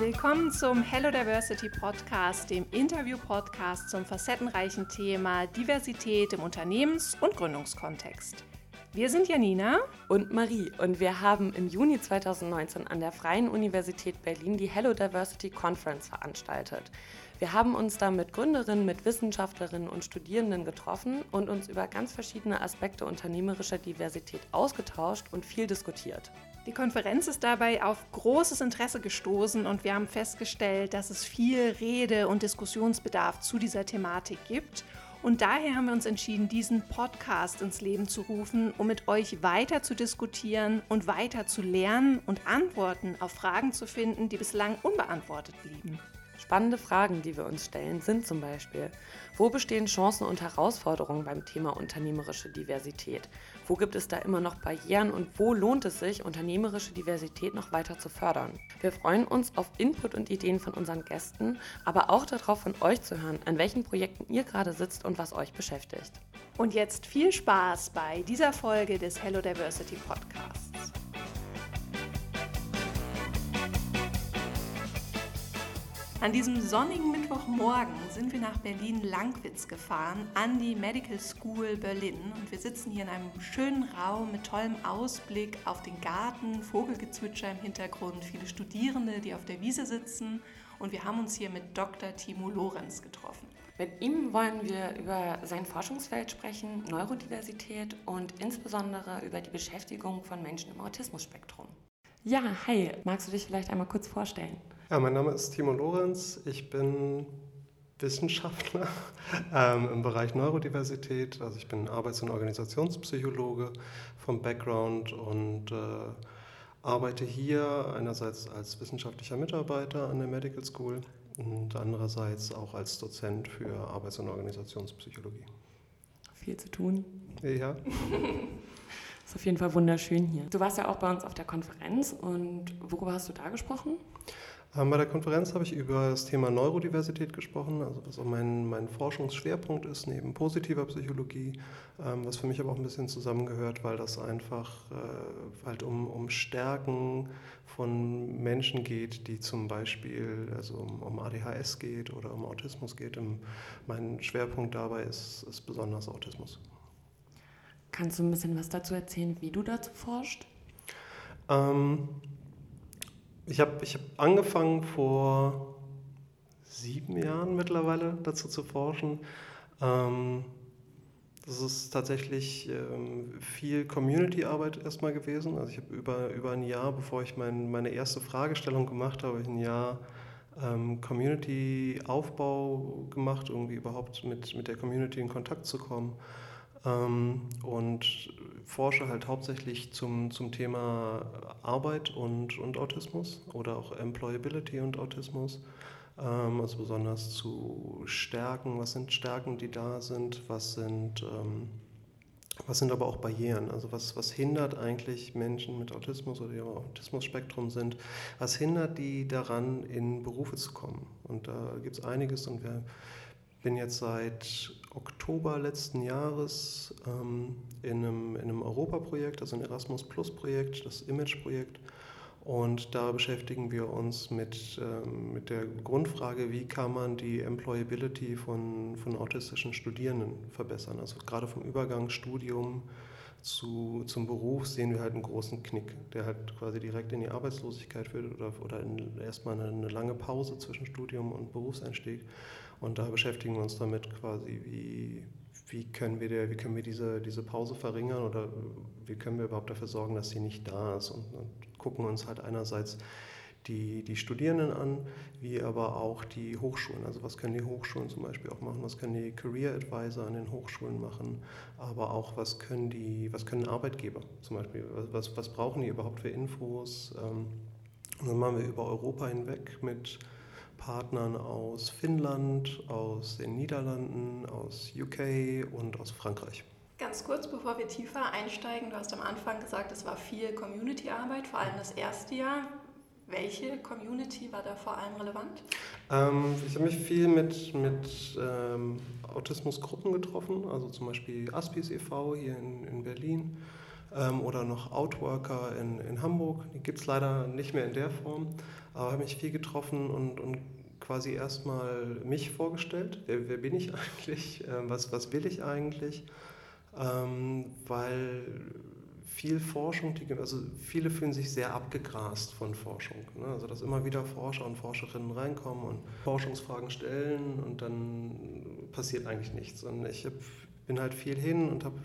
Willkommen zum Hello Diversity Podcast, dem Interview-Podcast zum facettenreichen Thema Diversität im Unternehmens- und Gründungskontext. Wir sind Janina und Marie und wir haben im Juni 2019 an der Freien Universität Berlin die Hello Diversity Conference veranstaltet. Wir haben uns da mit Gründerinnen, mit Wissenschaftlerinnen und Studierenden getroffen und uns über ganz verschiedene Aspekte unternehmerischer Diversität ausgetauscht und viel diskutiert. Die Konferenz ist dabei auf großes Interesse gestoßen und wir haben festgestellt, dass es viel Rede- und Diskussionsbedarf zu dieser Thematik gibt. Und daher haben wir uns entschieden, diesen Podcast ins Leben zu rufen, um mit euch weiter zu diskutieren und weiter zu lernen und Antworten auf Fragen zu finden, die bislang unbeantwortet blieben. Spannende Fragen, die wir uns stellen, sind zum Beispiel, wo bestehen Chancen und Herausforderungen beim Thema unternehmerische Diversität? Wo gibt es da immer noch Barrieren und wo lohnt es sich, unternehmerische Diversität noch weiter zu fördern? Wir freuen uns auf Input und Ideen von unseren Gästen, aber auch darauf, von euch zu hören, an welchen Projekten ihr gerade sitzt und was euch beschäftigt. Und jetzt viel Spaß bei dieser Folge des Hello Diversity Podcasts. An diesem sonnigen Mittwochmorgen sind wir nach Berlin-Langwitz gefahren, an die Medical School Berlin. Und wir sitzen hier in einem schönen Raum mit tollem Ausblick auf den Garten, Vogelgezwitscher im Hintergrund, viele Studierende, die auf der Wiese sitzen. Und wir haben uns hier mit Dr. Timo Lorenz getroffen. Mit ihm wollen wir über sein Forschungsfeld sprechen, Neurodiversität und insbesondere über die Beschäftigung von Menschen im Autismusspektrum. Ja, hi, magst du dich vielleicht einmal kurz vorstellen? Ja, mein Name ist Timo Lorenz. Ich bin Wissenschaftler ähm, im Bereich Neurodiversität. Also ich bin Arbeits- und Organisationspsychologe vom Background und äh, arbeite hier einerseits als wissenschaftlicher Mitarbeiter an der Medical School und andererseits auch als Dozent für Arbeits- und Organisationspsychologie. Viel zu tun. Ja. ist auf jeden Fall wunderschön hier. Du warst ja auch bei uns auf der Konferenz und worüber hast du da gesprochen? Ähm, bei der Konferenz habe ich über das Thema Neurodiversität gesprochen, also was auch mein, mein Forschungsschwerpunkt ist, neben positiver Psychologie, ähm, was für mich aber auch ein bisschen zusammengehört, weil das einfach äh, halt um, um Stärken von Menschen geht, die zum Beispiel also um, um ADHS geht oder um Autismus geht. mein Schwerpunkt dabei ist, ist besonders Autismus. Kannst du ein bisschen was dazu erzählen, wie du dazu forschst? Ähm, ich habe ich hab angefangen vor sieben Jahren mittlerweile dazu zu forschen. Ähm, das ist tatsächlich ähm, viel Community-Arbeit erstmal gewesen. Also ich habe über, über ein Jahr, bevor ich mein, meine erste Fragestellung gemacht habe, ein Jahr ähm, Community-Aufbau gemacht, irgendwie überhaupt mit, mit der Community in Kontakt zu kommen. Ähm, und forsche halt hauptsächlich zum, zum Thema Arbeit und, und Autismus oder auch Employability und Autismus. Ähm, also besonders zu Stärken, was sind Stärken, die da sind, was sind, ähm, was sind aber auch Barrieren, also was, was hindert eigentlich Menschen mit Autismus oder die im Autismusspektrum sind, was hindert die daran, in Berufe zu kommen. Und da gibt es einiges und wir bin jetzt seit Oktober letzten Jahres ähm, in einem, in einem Europaprojekt, also ein Erasmus Plus Projekt, das Image-Projekt. Und da beschäftigen wir uns mit, ähm, mit der Grundfrage, wie kann man die Employability von, von autistischen Studierenden verbessern. Also gerade vom Übergang Studium zu, zum Beruf sehen wir halt einen großen Knick, der halt quasi direkt in die Arbeitslosigkeit führt oder, oder erstmal eine, eine lange Pause zwischen Studium und Berufseinstieg. Und da beschäftigen wir uns damit quasi, wie, wie können wir, der, wie können wir diese, diese Pause verringern oder wie können wir überhaupt dafür sorgen, dass sie nicht da ist. Und, und gucken uns halt einerseits die, die Studierenden an, wie aber auch die Hochschulen. Also was können die Hochschulen zum Beispiel auch machen, was können die Career Advisor an den Hochschulen machen, aber auch was können die, was können Arbeitgeber zum Beispiel, was, was brauchen die überhaupt für Infos. Ähm, und dann machen wir über Europa hinweg mit Partnern aus Finnland, aus den Niederlanden, aus UK und aus Frankreich. Ganz kurz, bevor wir tiefer einsteigen, du hast am Anfang gesagt, es war viel Community-Arbeit, vor allem das erste Jahr. Welche Community war da vor allem relevant? Ähm, ich habe mich viel mit, mit ähm, Autismusgruppen getroffen, also zum Beispiel Aspis e.V. hier in, in Berlin ähm, oder noch Outworker in, in Hamburg. Die gibt es leider nicht mehr in der Form, aber habe mich viel getroffen und, und quasi erstmal mich vorgestellt. Wer, wer bin ich eigentlich? Ähm, was, was will ich eigentlich? Ähm, weil viel Forschung, die, also viele fühlen sich sehr abgegrast von Forschung. Ne? Also dass immer wieder Forscher und Forscherinnen reinkommen und Forschungsfragen stellen und dann passiert eigentlich nichts. Und ich hab, bin halt viel hin und habe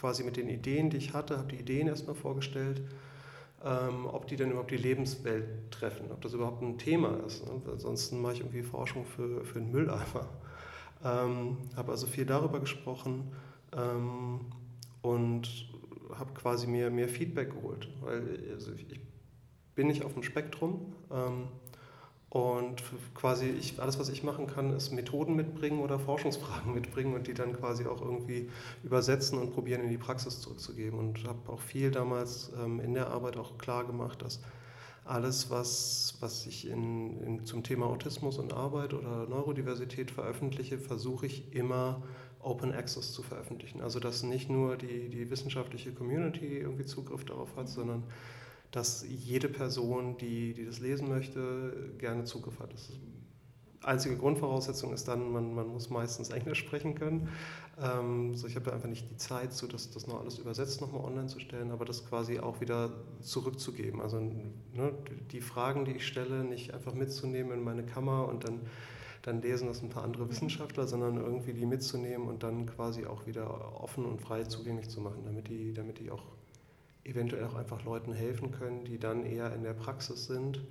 quasi mit den Ideen, die ich hatte, habe die Ideen erstmal vorgestellt, ähm, ob die denn überhaupt die Lebenswelt treffen, ob das überhaupt ein Thema ist. Ne? Ansonsten mache ich irgendwie Forschung für, für einen Mülleimer. Ähm, habe also viel darüber gesprochen ähm, und habe quasi mir, mir Feedback geholt, weil also ich bin nicht auf dem Spektrum ähm, und quasi ich, alles, was ich machen kann, ist Methoden mitbringen oder Forschungsfragen mitbringen und die dann quasi auch irgendwie übersetzen und probieren in die Praxis zurückzugeben. Und habe auch viel damals ähm, in der Arbeit auch klar gemacht, dass alles, was, was ich in, in, zum Thema Autismus und Arbeit oder Neurodiversität veröffentliche, versuche ich immer Open Access zu veröffentlichen. Also dass nicht nur die, die wissenschaftliche Community irgendwie Zugriff darauf hat, sondern dass jede Person, die, die das lesen möchte, gerne Zugriff hat. Das einzige Grundvoraussetzung ist dann, man, man muss meistens Englisch sprechen können. Ähm, so ich habe da einfach nicht die Zeit, so das, das noch alles übersetzt nochmal online zu stellen, aber das quasi auch wieder zurückzugeben. Also ne, die Fragen, die ich stelle, nicht einfach mitzunehmen in meine Kammer und dann dann lesen das ein paar andere Wissenschaftler, sondern irgendwie die mitzunehmen und dann quasi auch wieder offen und frei zugänglich zu machen, damit die, damit die auch eventuell auch einfach Leuten helfen können, die dann eher in der Praxis sind,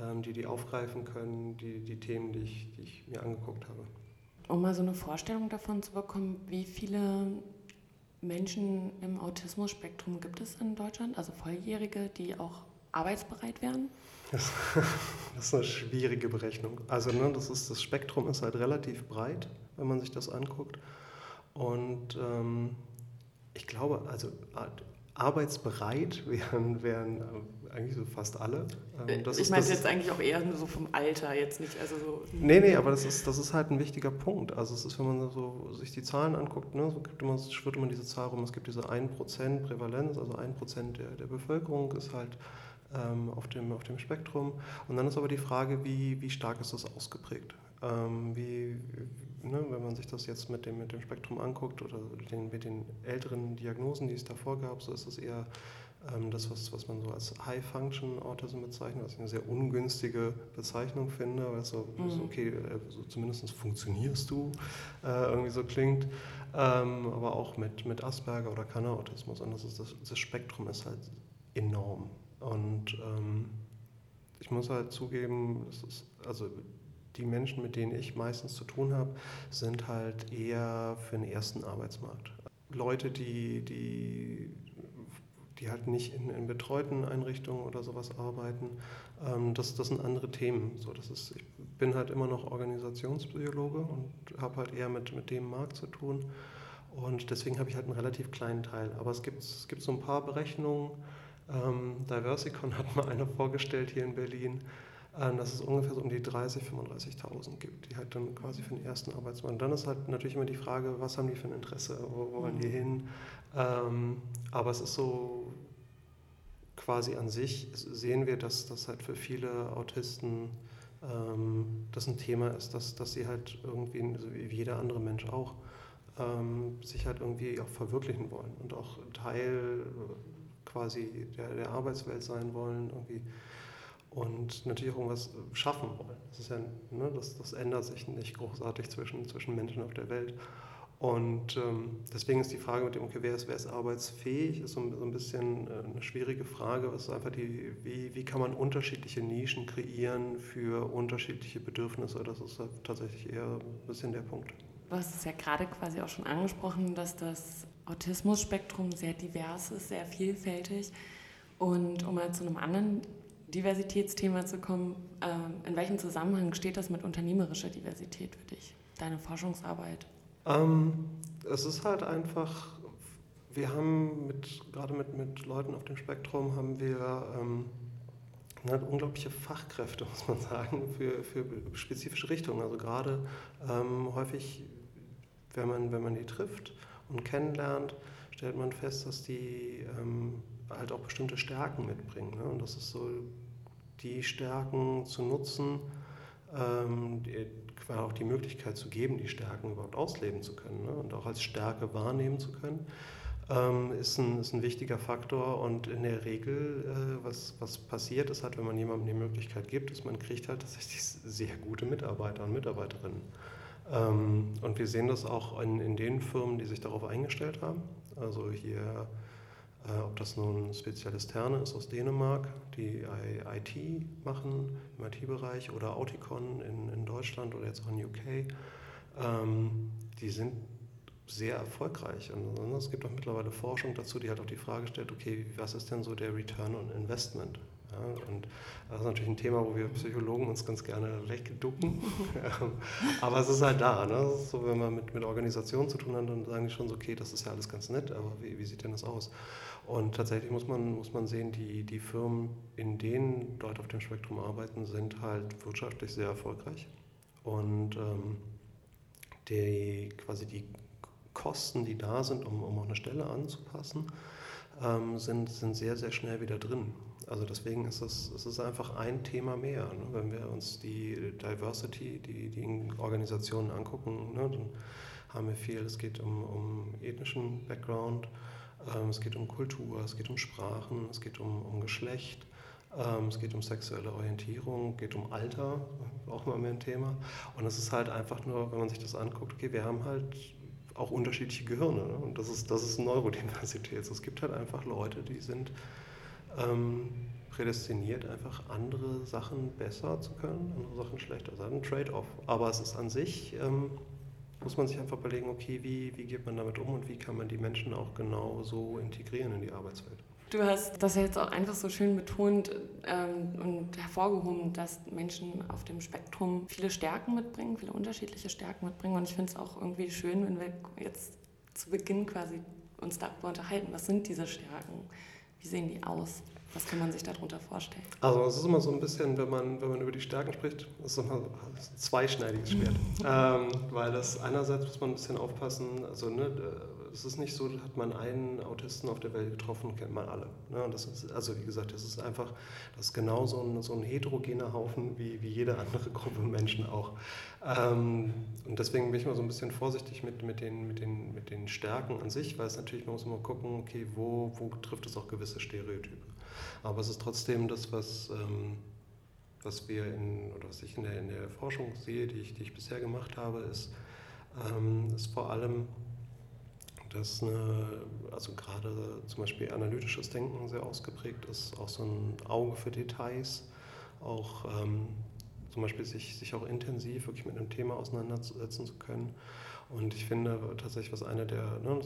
ähm, die die aufgreifen können, die, die Themen, die ich, die ich mir angeguckt habe. Um mal so eine Vorstellung davon zu bekommen, wie viele Menschen im Autismus-Spektrum gibt es in Deutschland, also Volljährige, die auch arbeitsbereit wären? Das, das ist eine schwierige Berechnung. Also ne, das, ist, das Spektrum ist halt relativ breit, wenn man sich das anguckt. Und ähm, ich glaube, also arbeitsbereit wären, wären äh, eigentlich so fast alle. Ähm, das ich meine jetzt eigentlich auch eher so vom Alter, jetzt nicht. Also so nee, nee, aber das ist, das ist halt ein wichtiger Punkt. Also es ist, wenn man so sich die Zahlen anguckt, ne, so gibt immer, schwirrt immer diese Zahl rum, es gibt diese 1% Prävalenz, also 1% der, der Bevölkerung ist halt ähm, auf, dem, auf dem Spektrum. Und dann ist aber die Frage, wie, wie stark ist das ausgeprägt? Ähm, wie, ne, wenn man sich das jetzt mit dem, mit dem Spektrum anguckt oder den, mit den älteren Diagnosen, die es davor gab, so ist es eher ähm, das, was, was man so als High-Function Autism bezeichnet, was ich eine sehr ungünstige Bezeichnung finde, weil es so, mhm. so okay, äh, so zumindest funktionierst du, äh, irgendwie so klingt. Ähm, aber auch mit, mit Asperger oder Kanner-Autismus. Und das, ist das, das Spektrum ist halt enorm. Und ähm, ich muss halt zugeben, ist, also die Menschen, mit denen ich meistens zu tun habe, sind halt eher für den ersten Arbeitsmarkt. Leute, die, die, die halt nicht in, in betreuten Einrichtungen oder sowas arbeiten, ähm, das, das sind andere Themen. So, das ist, ich bin halt immer noch Organisationspsychologe und habe halt eher mit, mit dem Markt zu tun. Und deswegen habe ich halt einen relativ kleinen Teil. Aber es gibt, es gibt so ein paar Berechnungen, ähm, Diversicon hat mal eine vorgestellt hier in Berlin, dass es ungefähr so um die 30.000, 35.000 gibt, die halt dann quasi für den ersten Arbeitsmarkt. Und dann ist halt natürlich immer die Frage, was haben die für ein Interesse, wo wollen die mhm. hin? Ähm, aber es ist so quasi an sich, sehen wir, dass das halt für viele Autisten ähm, das ein Thema ist, dass, dass sie halt irgendwie, so wie jeder andere Mensch auch, ähm, sich halt irgendwie auch verwirklichen wollen und auch Teil quasi der, der Arbeitswelt sein wollen irgendwie und natürlich auch irgendwas schaffen wollen. Das, ist ja, ne, das, das ändert sich nicht großartig zwischen, zwischen Menschen auf der Welt. Und ähm, deswegen ist die Frage mit dem, okay, wer ist, wer ist arbeitsfähig, ist so, so ein bisschen äh, eine schwierige Frage. Es ist einfach die, wie, wie kann man unterschiedliche Nischen kreieren für unterschiedliche Bedürfnisse? Das ist halt tatsächlich eher ein bisschen der Punkt. Du hast es ja gerade quasi auch schon angesprochen, dass das Autismus-Spektrum sehr divers ist, sehr vielfältig. Und um mal zu einem anderen Diversitätsthema zu kommen, ähm, in welchem Zusammenhang steht das mit unternehmerischer Diversität für dich, deine Forschungsarbeit? Ähm, es ist halt einfach, wir haben mit, gerade mit, mit Leuten auf dem Spektrum haben wir ähm, ne, unglaubliche Fachkräfte, muss man sagen, für, für spezifische Richtungen. Also gerade ähm, häufig, wenn man, wenn man die trifft, und kennenlernt, stellt man fest, dass die ähm, halt auch bestimmte Stärken mitbringen. Ne? Und das ist so, die Stärken zu nutzen, ähm, die, auch die Möglichkeit zu geben, die Stärken überhaupt ausleben zu können ne? und auch als Stärke wahrnehmen zu können ähm, ist, ein, ist ein wichtiger Faktor und in der Regel, äh, was, was passiert ist, halt, wenn man jemandem die Möglichkeit gibt, ist, man kriegt halt tatsächlich sehr gute Mitarbeiter und Mitarbeiterinnen. Ähm, und wir sehen das auch in, in den Firmen, die sich darauf eingestellt haben. Also hier, ob das nun Spezialisterne ist aus Dänemark, die IT machen im IT-Bereich oder Auticon in, in Deutschland oder jetzt auch in UK, ähm, die sind sehr erfolgreich. Und es gibt auch mittlerweile Forschung dazu, die halt auch die Frage stellt, okay, was ist denn so der Return on Investment? Ja, und das ist natürlich ein Thema, wo wir Psychologen uns ganz gerne wegducken. aber es ist halt da. Ne? Ist so, wenn man mit, mit Organisationen zu tun hat, dann sagen die schon so, okay, das ist ja alles ganz nett, aber wie, wie sieht denn das aus? Und tatsächlich muss man, muss man sehen, die, die Firmen, in denen Leute auf dem Spektrum arbeiten, sind halt wirtschaftlich sehr erfolgreich. Und ähm, die, quasi die Kosten, die da sind, um, um auch eine Stelle anzupassen, ähm, sind, sind sehr, sehr schnell wieder drin. Also deswegen ist es, es ist einfach ein Thema mehr. Ne? Wenn wir uns die Diversity, die, die Organisationen angucken, ne? dann haben wir viel, es geht um, um ethnischen Background, es geht um Kultur, es geht um Sprachen, es geht um, um Geschlecht, ähm, es geht um sexuelle Orientierung, geht um Alter, auch mal mehr ein Thema. Und es ist halt einfach nur, wenn man sich das anguckt, okay, wir haben halt auch unterschiedliche Gehirne. Ne? Und das ist, das ist Neurodiversität. Es gibt halt einfach Leute, die sind ähm, prädestiniert, einfach andere Sachen besser zu können, andere Sachen schlechter. Ist ein Trade-off. Aber es ist an sich, ähm, muss man sich einfach überlegen, okay, wie, wie geht man damit um und wie kann man die Menschen auch genau so integrieren in die Arbeitswelt. Du hast das jetzt auch einfach so schön betont ähm, und hervorgehoben, dass Menschen auf dem Spektrum viele Stärken mitbringen, viele unterschiedliche Stärken mitbringen. Und ich finde es auch irgendwie schön, wenn wir jetzt zu Beginn quasi uns darüber unterhalten, was sind diese Stärken, wie sehen die aus? Was kann man sich darunter vorstellen? Also es ist immer so ein bisschen, wenn man, wenn man über die Stärken spricht, ist immer ein zweischneidiges Schwert. ähm, weil das einerseits muss man ein bisschen aufpassen, also ne, es ist nicht so, hat man einen Autisten auf der Welt getroffen, kennt man alle. Ne? Und das ist, also wie gesagt, das ist einfach, das ist genau so ein, so ein heterogener Haufen wie, wie jede andere Gruppe Menschen auch. Ähm, und deswegen bin ich mal so ein bisschen vorsichtig mit, mit, den, mit, den, mit den Stärken an sich, weil es natürlich, man muss immer gucken, okay, wo, wo trifft es auch gewisse Stereotype. Aber es ist trotzdem das, was... Ähm, was wir in, oder was ich in der, in der Forschung sehe, die ich, die ich bisher gemacht habe, ist, ähm, ist vor allem dass eine, also gerade zum Beispiel analytisches Denken sehr ausgeprägt ist, auch so ein Auge für Details, auch ähm, zum Beispiel sich, sich auch intensiv wirklich mit einem Thema auseinandersetzen zu können. Und ich finde tatsächlich, was eine der, ne,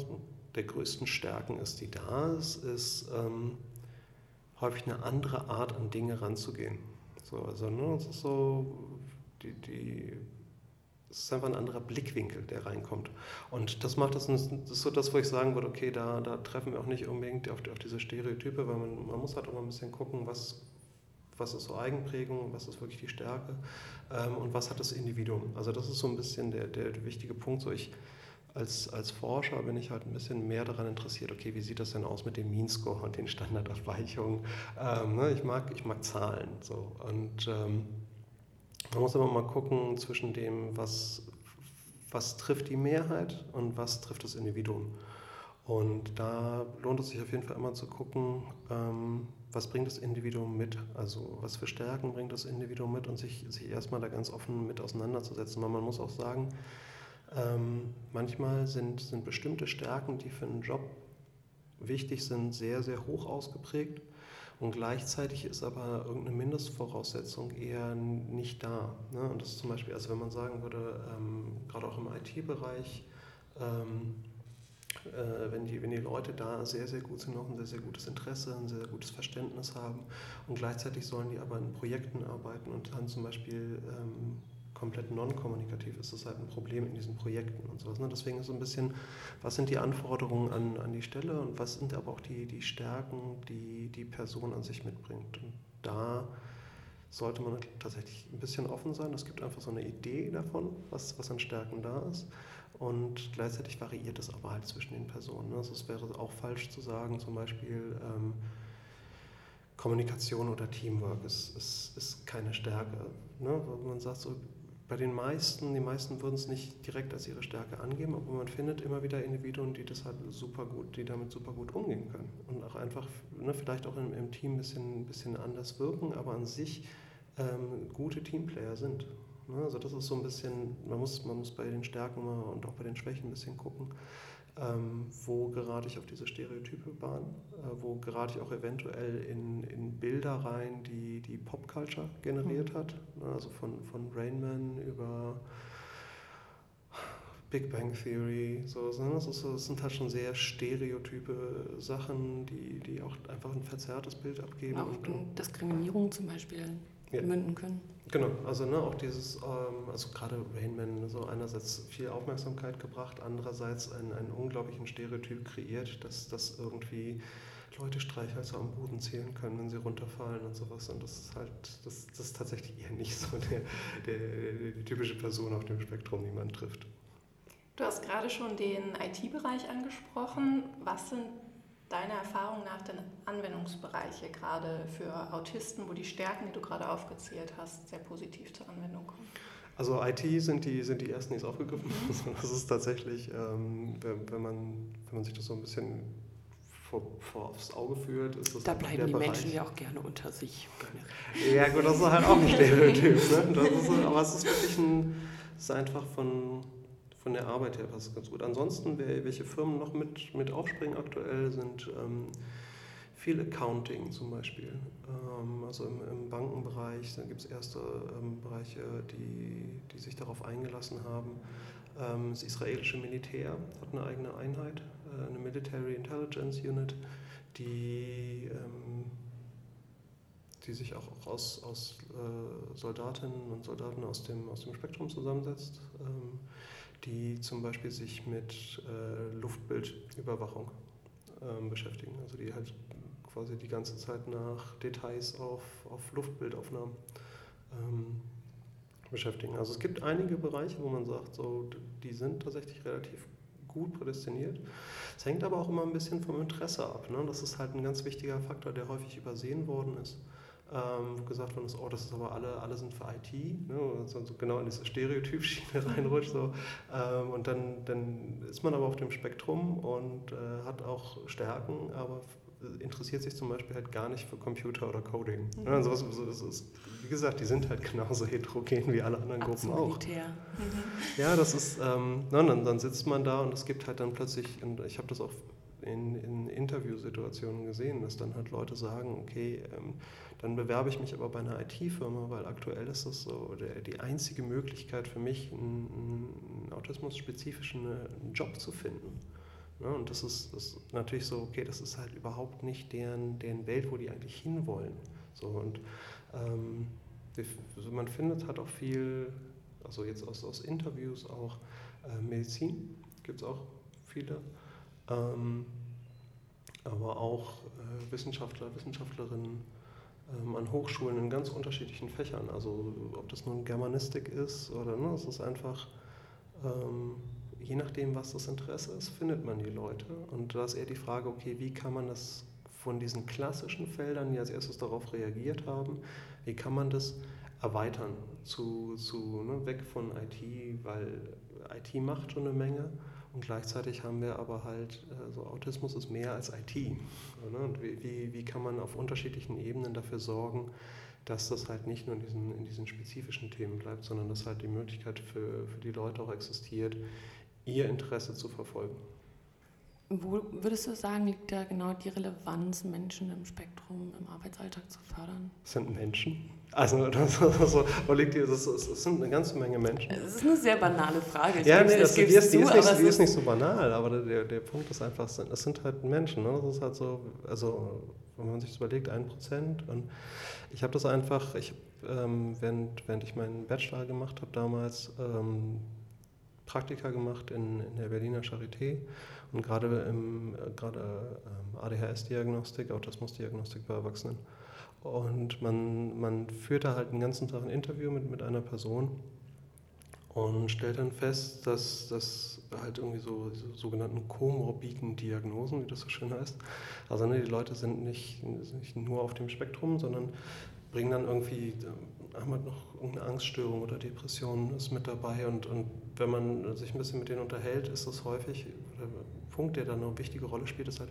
der größten Stärken ist, die da ist, ist ähm, häufig eine andere Art an Dinge ranzugehen. So, also ne, es ist so, die, die es ist einfach ein anderer Blickwinkel, der reinkommt. Und das macht das, das ist so das, wo ich sagen würde, okay, da, da treffen wir auch nicht unbedingt auf, auf diese Stereotype, weil man, man muss halt auch mal ein bisschen gucken, was, was ist so Eigenprägung, was ist wirklich die Stärke ähm, und was hat das Individuum. Also das ist so ein bisschen der, der wichtige Punkt. So ich, als, als Forscher bin ich halt ein bisschen mehr daran interessiert, okay, wie sieht das denn aus mit dem Mean Score und den Standardabweichungen. Ähm, ne, ich, mag, ich mag Zahlen. So. Und ähm, man muss aber mal gucken zwischen dem, was, was trifft die Mehrheit und was trifft das Individuum. Und da lohnt es sich auf jeden Fall immer zu gucken, ähm, was bringt das Individuum mit, also was für Stärken bringt das Individuum mit und sich, sich erstmal da ganz offen mit auseinanderzusetzen. Weil man muss auch sagen, ähm, manchmal sind, sind bestimmte Stärken, die für einen Job wichtig sind, sehr, sehr hoch ausgeprägt. Und gleichzeitig ist aber irgendeine Mindestvoraussetzung eher nicht da. Ne? Und das ist zum Beispiel, also wenn man sagen würde, ähm, gerade auch im IT-Bereich, ähm, äh, wenn, die, wenn die Leute da sehr, sehr gut sind, auch ein sehr, sehr gutes Interesse, ein sehr gutes Verständnis haben und gleichzeitig sollen die aber in Projekten arbeiten und dann zum Beispiel ähm, komplett non-kommunikativ ist, das halt ein Problem in diesen Projekten und sowas. Ne? Deswegen ist so ein bisschen, was sind die Anforderungen an, an die Stelle und was sind aber auch die, die Stärken, die die Person an sich mitbringt. Und da sollte man tatsächlich ein bisschen offen sein. Es gibt einfach so eine Idee davon, was, was an Stärken da ist. und gleichzeitig variiert es aber halt zwischen den Personen. Also es wäre auch falsch zu sagen, zum Beispiel ähm, Kommunikation oder Teamwork ist, ist, ist keine Stärke. Ne? Man sagt so, bei den meisten, die meisten würden es nicht direkt als ihre Stärke angeben, aber man findet immer wieder Individuen, die das halt super gut, die damit super gut umgehen können und auch einfach, ne, vielleicht auch im, im, Team ein bisschen, bisschen anders wirken, aber an sich ähm, gute Teamplayer sind. Ne? Also das ist so ein bisschen, man muss, man muss bei den Stärken und auch bei den Schwächen ein bisschen gucken ähm, wo gerate ich auf diese stereotype Bahn, äh, wo gerate ich auch eventuell in, in Bilder rein, die die Popculture generiert mhm. hat, ne, also von, von Rain über Big Bang Theory, so, ne, das, ist, das sind halt schon sehr stereotype Sachen, die, die auch einfach ein verzerrtes Bild abgeben. Auch Diskriminierung zum Beispiel ja. münden können. Genau, also ne, auch dieses, ähm, also gerade Rainman, so einerseits viel Aufmerksamkeit gebracht, andererseits einen, einen unglaublichen Stereotyp kreiert, dass, dass irgendwie Leute Streichhölzer am Boden zählen können, wenn sie runterfallen und sowas. Und das ist halt, das, das ist tatsächlich eher nicht so der, der, die typische Person auf dem Spektrum, die man trifft. Du hast gerade schon den IT-Bereich angesprochen. Was sind deiner Erfahrung nach denn Anwendungsbereiche gerade für Autisten, wo die Stärken, die du gerade aufgezählt hast, sehr positiv zur Anwendung kommen? Also IT sind die, sind die ersten, die es aufgegriffen haben. Das ist tatsächlich, ähm, wenn, man, wenn man sich das so ein bisschen vor, vor aufs Auge führt, ist das Da bleiben die Bereich. Menschen ja auch gerne unter sich. Ja gut, das ist halt auch ein Stereotyp. Ne? Das ist, aber es ist wirklich ein, es ist einfach von von der Arbeit her passt es ganz gut. Ansonsten, welche Firmen noch mit, mit aufspringen aktuell, sind ähm, viel Accounting zum Beispiel. Ähm, also im, im, Bankenbereich, da gibt es erste ähm, Bereiche, die, die sich darauf eingelassen haben. Ähm, das israelische Militär hat eine eigene Einheit, äh, eine Military Intelligence Unit, die ähm, die sich auch aus, aus äh, Soldatinnen und Soldaten aus dem, aus dem Spektrum zusammensetzt. Ähm, die zum Beispiel sich mit äh, Luftbildüberwachung ähm, beschäftigen. Also die halt quasi die ganze Zeit nach Details auf, auf Luftbildaufnahmen ähm, beschäftigen. Also es gibt einige Bereiche, wo man sagt, so, die sind tatsächlich relativ gut prädestiniert. Es hängt aber auch immer ein bisschen vom Interesse ab. Ne? Das ist halt ein ganz wichtiger Faktor, der häufig übersehen worden ist ähm, wo gesagt worden ist, oh, das ist aber alle, alle sind für IT, ne, so, so genau in diese Stereotypschiene reinrutscht. So. Ähm, und dann, dann ist man aber auf dem Spektrum und äh, hat auch Stärken, aber interessiert sich zum Beispiel halt gar nicht für Computer oder Coding. Mhm. Also, was, so, ist, wie gesagt, die sind halt genauso heterogen wie alle anderen Gruppen auch. Mhm. Ja, das ist, ähm, na, dann, dann sitzt man da und es gibt halt dann plötzlich, und ich habe das auch in, in Interviewsituationen gesehen, dass dann halt Leute sagen, okay, ähm, dann bewerbe ich mich aber bei einer IT-Firma, weil aktuell ist das so der, die einzige Möglichkeit für mich, einen, einen autismus-spezifischen äh, Job zu finden. Ja, und das ist, das ist natürlich so, okay, das ist halt überhaupt nicht deren, deren Welt, wo die eigentlich hinwollen. So, und ähm, man findet halt auch viel, also jetzt aus, aus Interviews auch äh, Medizin gibt es auch viele, ähm, aber auch äh, Wissenschaftler, Wissenschaftlerinnen, ähm, an Hochschulen in ganz unterschiedlichen Fächern. Also ob das nun Germanistik ist oder ne, es ist einfach, ähm, je nachdem, was das Interesse ist, findet man die Leute. Und da ist eher die Frage, okay, wie kann man das von diesen klassischen Feldern, die als erstes darauf reagiert haben, wie kann man das erweitern zu, zu ne, weg von IT, weil IT macht schon eine Menge und gleichzeitig haben wir aber halt, also Autismus ist mehr als IT. Ne? Und wie, wie, kann man auf unterschiedlichen Ebenen dafür sorgen, dass das halt nicht nur in diesen, in diesen spezifischen Themen bleibt, sondern dass halt die Möglichkeit für, für die Leute auch existiert, ihr Interesse zu verfolgen. Wo würdest du sagen, liegt da genau die Relevanz, Menschen im Spektrum im Arbeitsalltag zu fördern? Sind Menschen. Also, das, also wo liegt die, das, das, sind eine ganze Menge Menschen. Es ist eine sehr banale Frage. Ich ja, nee, das, die, ist, die, ist nicht, die ist nicht so banal, aber der, der Punkt ist einfach, es sind halt Menschen. Ne? Das ist halt so, also wenn man sich das überlegt, ein Prozent. Und ich habe das einfach, ich, ähm, während, während ich meinen Bachelor gemacht habe damals, ähm, Praktika gemacht in, in der Berliner Charité und gerade im gerade ähm, ADHS-Diagnostik, Autismus-Diagnostik bei Erwachsenen. Und man, man führt da halt den ganzen Tag ein Interview mit, mit einer Person und stellt dann fest, dass das halt irgendwie so, so sogenannten komorbiden Diagnosen, wie das so schön heißt, also ne, die Leute sind nicht, nicht nur auf dem Spektrum, sondern bringen dann irgendwie, haben halt noch irgendeine Angststörung oder Depression ist mit dabei und, und wenn man sich ein bisschen mit denen unterhält, ist das häufig, der Punkt, der dann eine wichtige Rolle spielt, ist halt,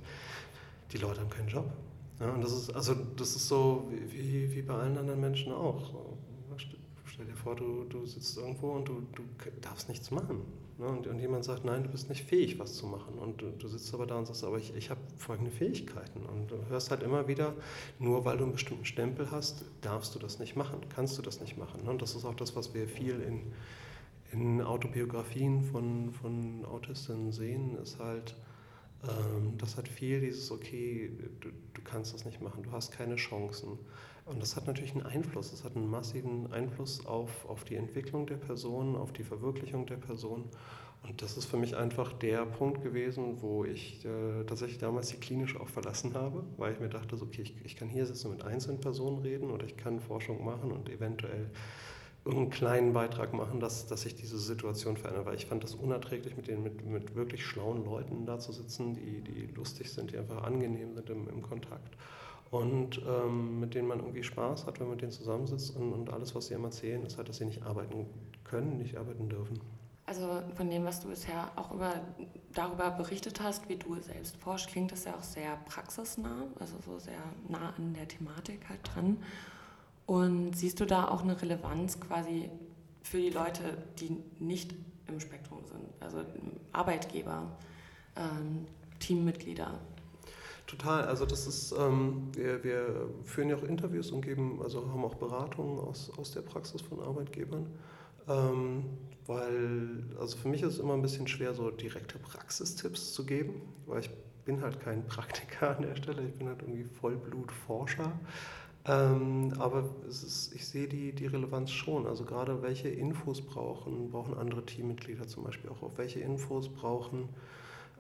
die Leute haben keinen Job. Ja, und das ist, also das ist so wie, wie bei allen anderen Menschen auch. Stell dir vor, du, du sitzt irgendwo und du, du darfst nichts machen. Ne? Und, und, jemand sagt, nein, du bist nicht fähig, was zu machen. Und du, du sitzt aber da und sagst, aber ich, ich habe folgende Fähigkeiten. Und du hörst halt immer wieder, nur weil du einen bestimmten Stempel hast, darfst du das nicht machen, kannst du das nicht machen. Ne? Und das ist auch das, was wir viel in, in Autobiografien von, von Autistinnen sehen, ist halt, ähm, das hat viel dieses, okay, du, du kannst das nicht machen, du hast keine Chancen. Und das hat natürlich einen Einfluss, das hat einen massiven Einfluss auf, auf die Entwicklung der Person, auf die Verwirklichung der Person. Und das ist für mich einfach der Punkt gewesen, wo ich äh, tatsächlich damals die Klinisch auch verlassen habe, weil ich mir dachte, so, okay, ich, ich kann hier sitzen mit einzelnen Personen reden oder ich kann Forschung machen und eventuell irgendeinen kleinen Beitrag machen, dass, dass sich diese Situation verändert. Weil ich fand das unerträglich, mit, denen, mit, mit wirklich schlauen Leuten da zu sitzen, die, die lustig sind, die einfach angenehm sind im, im Kontakt und ähm, mit denen man irgendwie Spaß hat, wenn man mit denen zusammensitzt und, und alles, was sie einem erzählen, ist halt, dass sie nicht arbeiten können, nicht arbeiten dürfen. Also von dem, was du bisher auch über, darüber berichtet hast, wie du selbst forschst, klingt das ja auch sehr praxisnah, also so sehr nah an der Thematik halt dran. Und siehst du da auch eine Relevanz quasi für die Leute, die nicht im Spektrum sind, also Arbeitgeber, ähm, Teammitglieder? Total, also das ist, ähm, wir, wir, führen ja auch Interviews und geben, also haben auch Beratungen aus, aus der Praxis von Arbeitgebern. Ähm, weil, also für mich ist es immer ein bisschen schwer, so direkte Praxistipps zu geben, weil ich bin halt kein Praktiker an der Stelle, ich bin halt irgendwie Vollblutforscher. Ähm, aber ist, ich sehe die, die Relevanz schon. Also gerade welche Infos brauchen, brauchen andere Teammitglieder zum Beispiel auch, auf welche Infos brauchen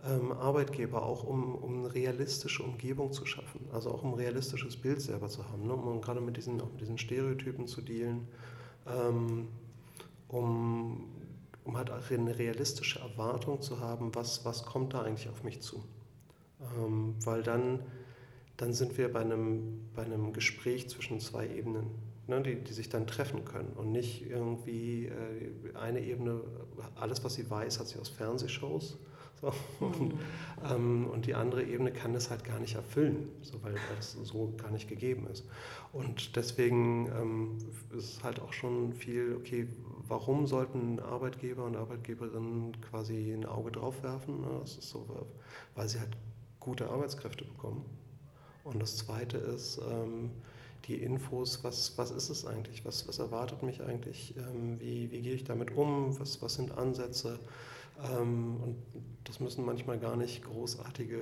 ähm, Arbeitgeber, auch um, um eine realistische Umgebung zu schaffen, also auch um ein realistisches Bild selber zu haben, ne? um gerade mit diesen, auch mit diesen Stereotypen zu dealen, ähm, um, um halt eine realistische Erwartung zu haben, was, was kommt da eigentlich auf mich zu. Ähm, weil dann, dann sind wir bei einem, bei einem Gespräch zwischen zwei Ebenen, ne, die, die sich dann treffen können und nicht irgendwie äh, eine Ebene, alles was sie weiß, hat sie aus Fernsehshows so. Und, ähm, und, die andere Ebene kann das halt gar nicht erfüllen, so, weil das so gar nicht gegeben ist. Und deswegen ähm, ist es halt auch schon viel, okay, warum sollten Arbeitgeber und Arbeitgeberinnen quasi ein Auge drauf werfen? Das ist so, weil sie halt gute Arbeitskräfte bekommen. Und das Zweite ist ähm, die Infos, was, was ist es eigentlich, was, was erwartet mich eigentlich, ähm, wie, wie gehe ich damit um, was, was sind Ansätze. Ähm, und das müssen manchmal gar nicht großartige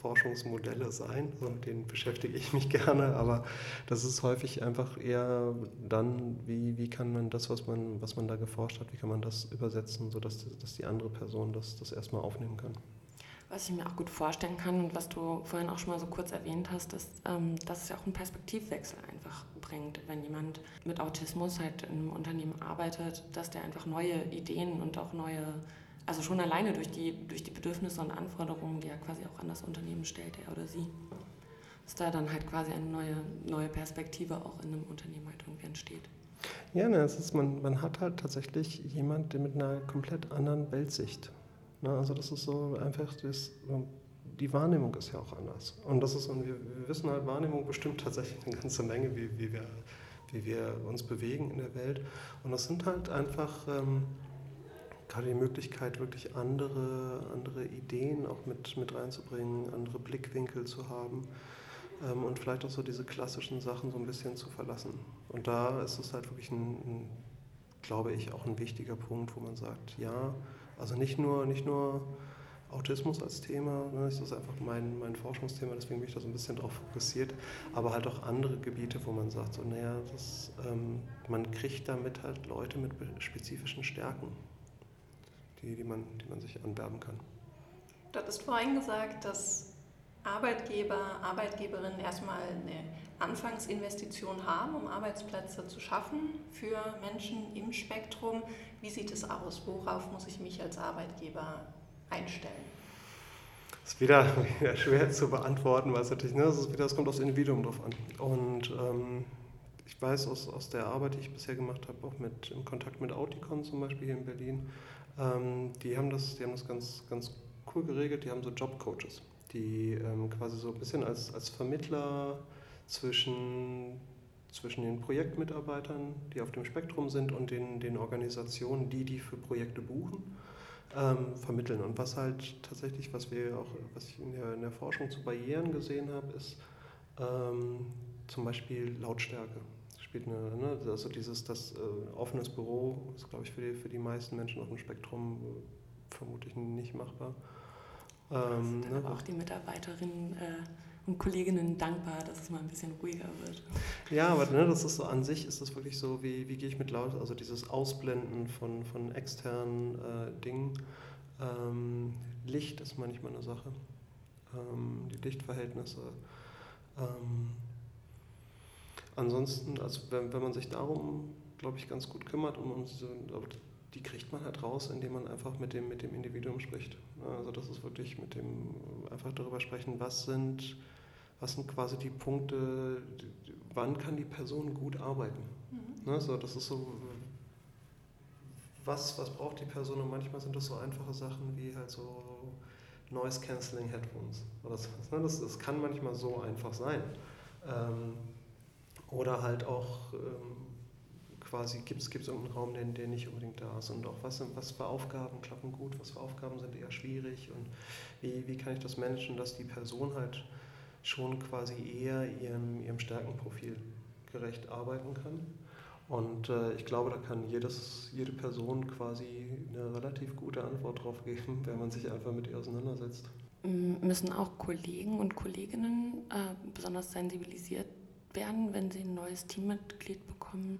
Forschungsmodelle sein, also mit denen beschäftige ich mich gerne, aber das ist häufig einfach eher dann, wie, wie kann man das, was man, was man da geforscht hat, wie kann man das übersetzen, sodass dass die andere Person das, das erstmal aufnehmen kann. Was ich mir auch gut vorstellen kann und was du vorhin auch schon mal so kurz erwähnt hast, ist, ähm, dass es ja auch einen Perspektivwechsel einfach bringt, wenn jemand mit Autismus halt in einem Unternehmen arbeitet, dass der einfach neue Ideen und auch neue also schon alleine durch die, durch die Bedürfnisse und Anforderungen, die er quasi auch an das Unternehmen stellt, er oder sie, dass da dann halt quasi eine neue, neue Perspektive auch in einem Unternehmen halt irgendwie entsteht. Ja, ne, es ist, man, man hat halt tatsächlich jemanden mit einer komplett anderen Weltsicht. Ne, also das ist so einfach, das, die Wahrnehmung ist ja auch anders. Und das ist, und wir, wir wissen halt, Wahrnehmung bestimmt tatsächlich eine ganze Menge, wie, wie, wir, wie wir uns bewegen in der Welt. Und das sind halt einfach... Ähm, gerade die Möglichkeit, wirklich andere, andere Ideen auch mit, mit reinzubringen, andere Blickwinkel zu haben ähm, und vielleicht auch so diese klassischen Sachen so ein bisschen zu verlassen. Und da ist es halt wirklich ein, ein glaube ich, auch ein wichtiger Punkt, wo man sagt, ja, also nicht nur, nicht nur Autismus als Thema, ne, das ist einfach mein, mein Forschungsthema, deswegen bin ich da so ein bisschen drauf fokussiert, aber halt auch andere Gebiete, wo man sagt, so, naja, das, ähm, man kriegt damit halt Leute mit spezifischen Stärken die, die, man, die man sich anwerben kann. Du hattest vorhin gesagt, dass Arbeitgeber, Arbeitgeberinnen erstmal eine Anfangsinvestition haben, um Arbeitsplätze zu schaffen für Menschen im Spektrum. Wie sieht es aus? Worauf muss ich mich als Arbeitgeber einstellen? Das ist wieder, wieder schwer zu beantworten, weil es natürlich, ne, das, ist wieder, das kommt aufs Individuum drauf an. Und ähm, ich weiß aus, aus der Arbeit, die ich bisher gemacht habe, auch mit, im Kontakt mit Auticon zum Beispiel hier in Berlin, ähm, die haben das, die haben das ganz, ganz cool geregelt. Die haben so Jobcoaches, die ähm, quasi so ein bisschen als, als Vermittler zwischen, zwischen den Projektmitarbeitern, die auf dem Spektrum sind, und den, den Organisationen, die die für Projekte buchen, ähm, vermitteln. Und was halt tatsächlich, was wir auch, was ich in der, in der Forschung zu Barrieren gesehen habe, ist ähm, zum Beispiel Lautstärke. Spielt eine, ne, also dieses, das äh, offenes Büro ist, glaube ich, für die, für die meisten Menschen auf dem Spektrum äh, vermutlich nicht machbar. Ähm, ne? auch die Mitarbeiterinnen äh, und Kolleginnen dankbar, dass es mal ein bisschen ruhiger wird. Ja, aber ne, das ist so an sich ist das wirklich so, wie, wie gehe ich mit laut, also dieses Ausblenden von, von externen äh, Dingen. Ähm, Licht ist manchmal eine Sache. Ähm, die Lichtverhältnisse. Ähm, ansonsten, also wenn, wenn man sich darum, glaube ich, ganz gut kümmert, um uns, die kriegt man halt raus, indem man einfach mit dem, mit dem Individuum spricht. Also das ist wirklich mit dem einfach darüber sprechen, was sind was sind quasi die Punkte, wann kann die Person gut arbeiten. Mhm. Ne, so, das ist so, was, was braucht die Person und manchmal sind das so einfache Sachen wie halt so Noise Cancelling Headphones oder so. Ne, das, das kann manchmal so einfach sein. Ähm, oder halt auch ähm, quasi gibt es irgendeinen Raum, der, der nicht unbedingt da ist und auch was, was für Aufgaben klappen gut, was für Aufgaben sind eher schwierig und wie, wie kann ich das managen, dass die Person halt schon quasi eher ihrem, ihrem Stärkenprofil gerecht arbeiten kann. Und äh, ich glaube, da kann jedes, jede Person quasi eine relativ gute Antwort drauf geben, wenn man sich einfach mit ihr auseinandersetzt. Müssen auch Kollegen und Kolleginnen äh, besonders sensibilisiert werden, wenn sie ein neues Teammitglied bekommen,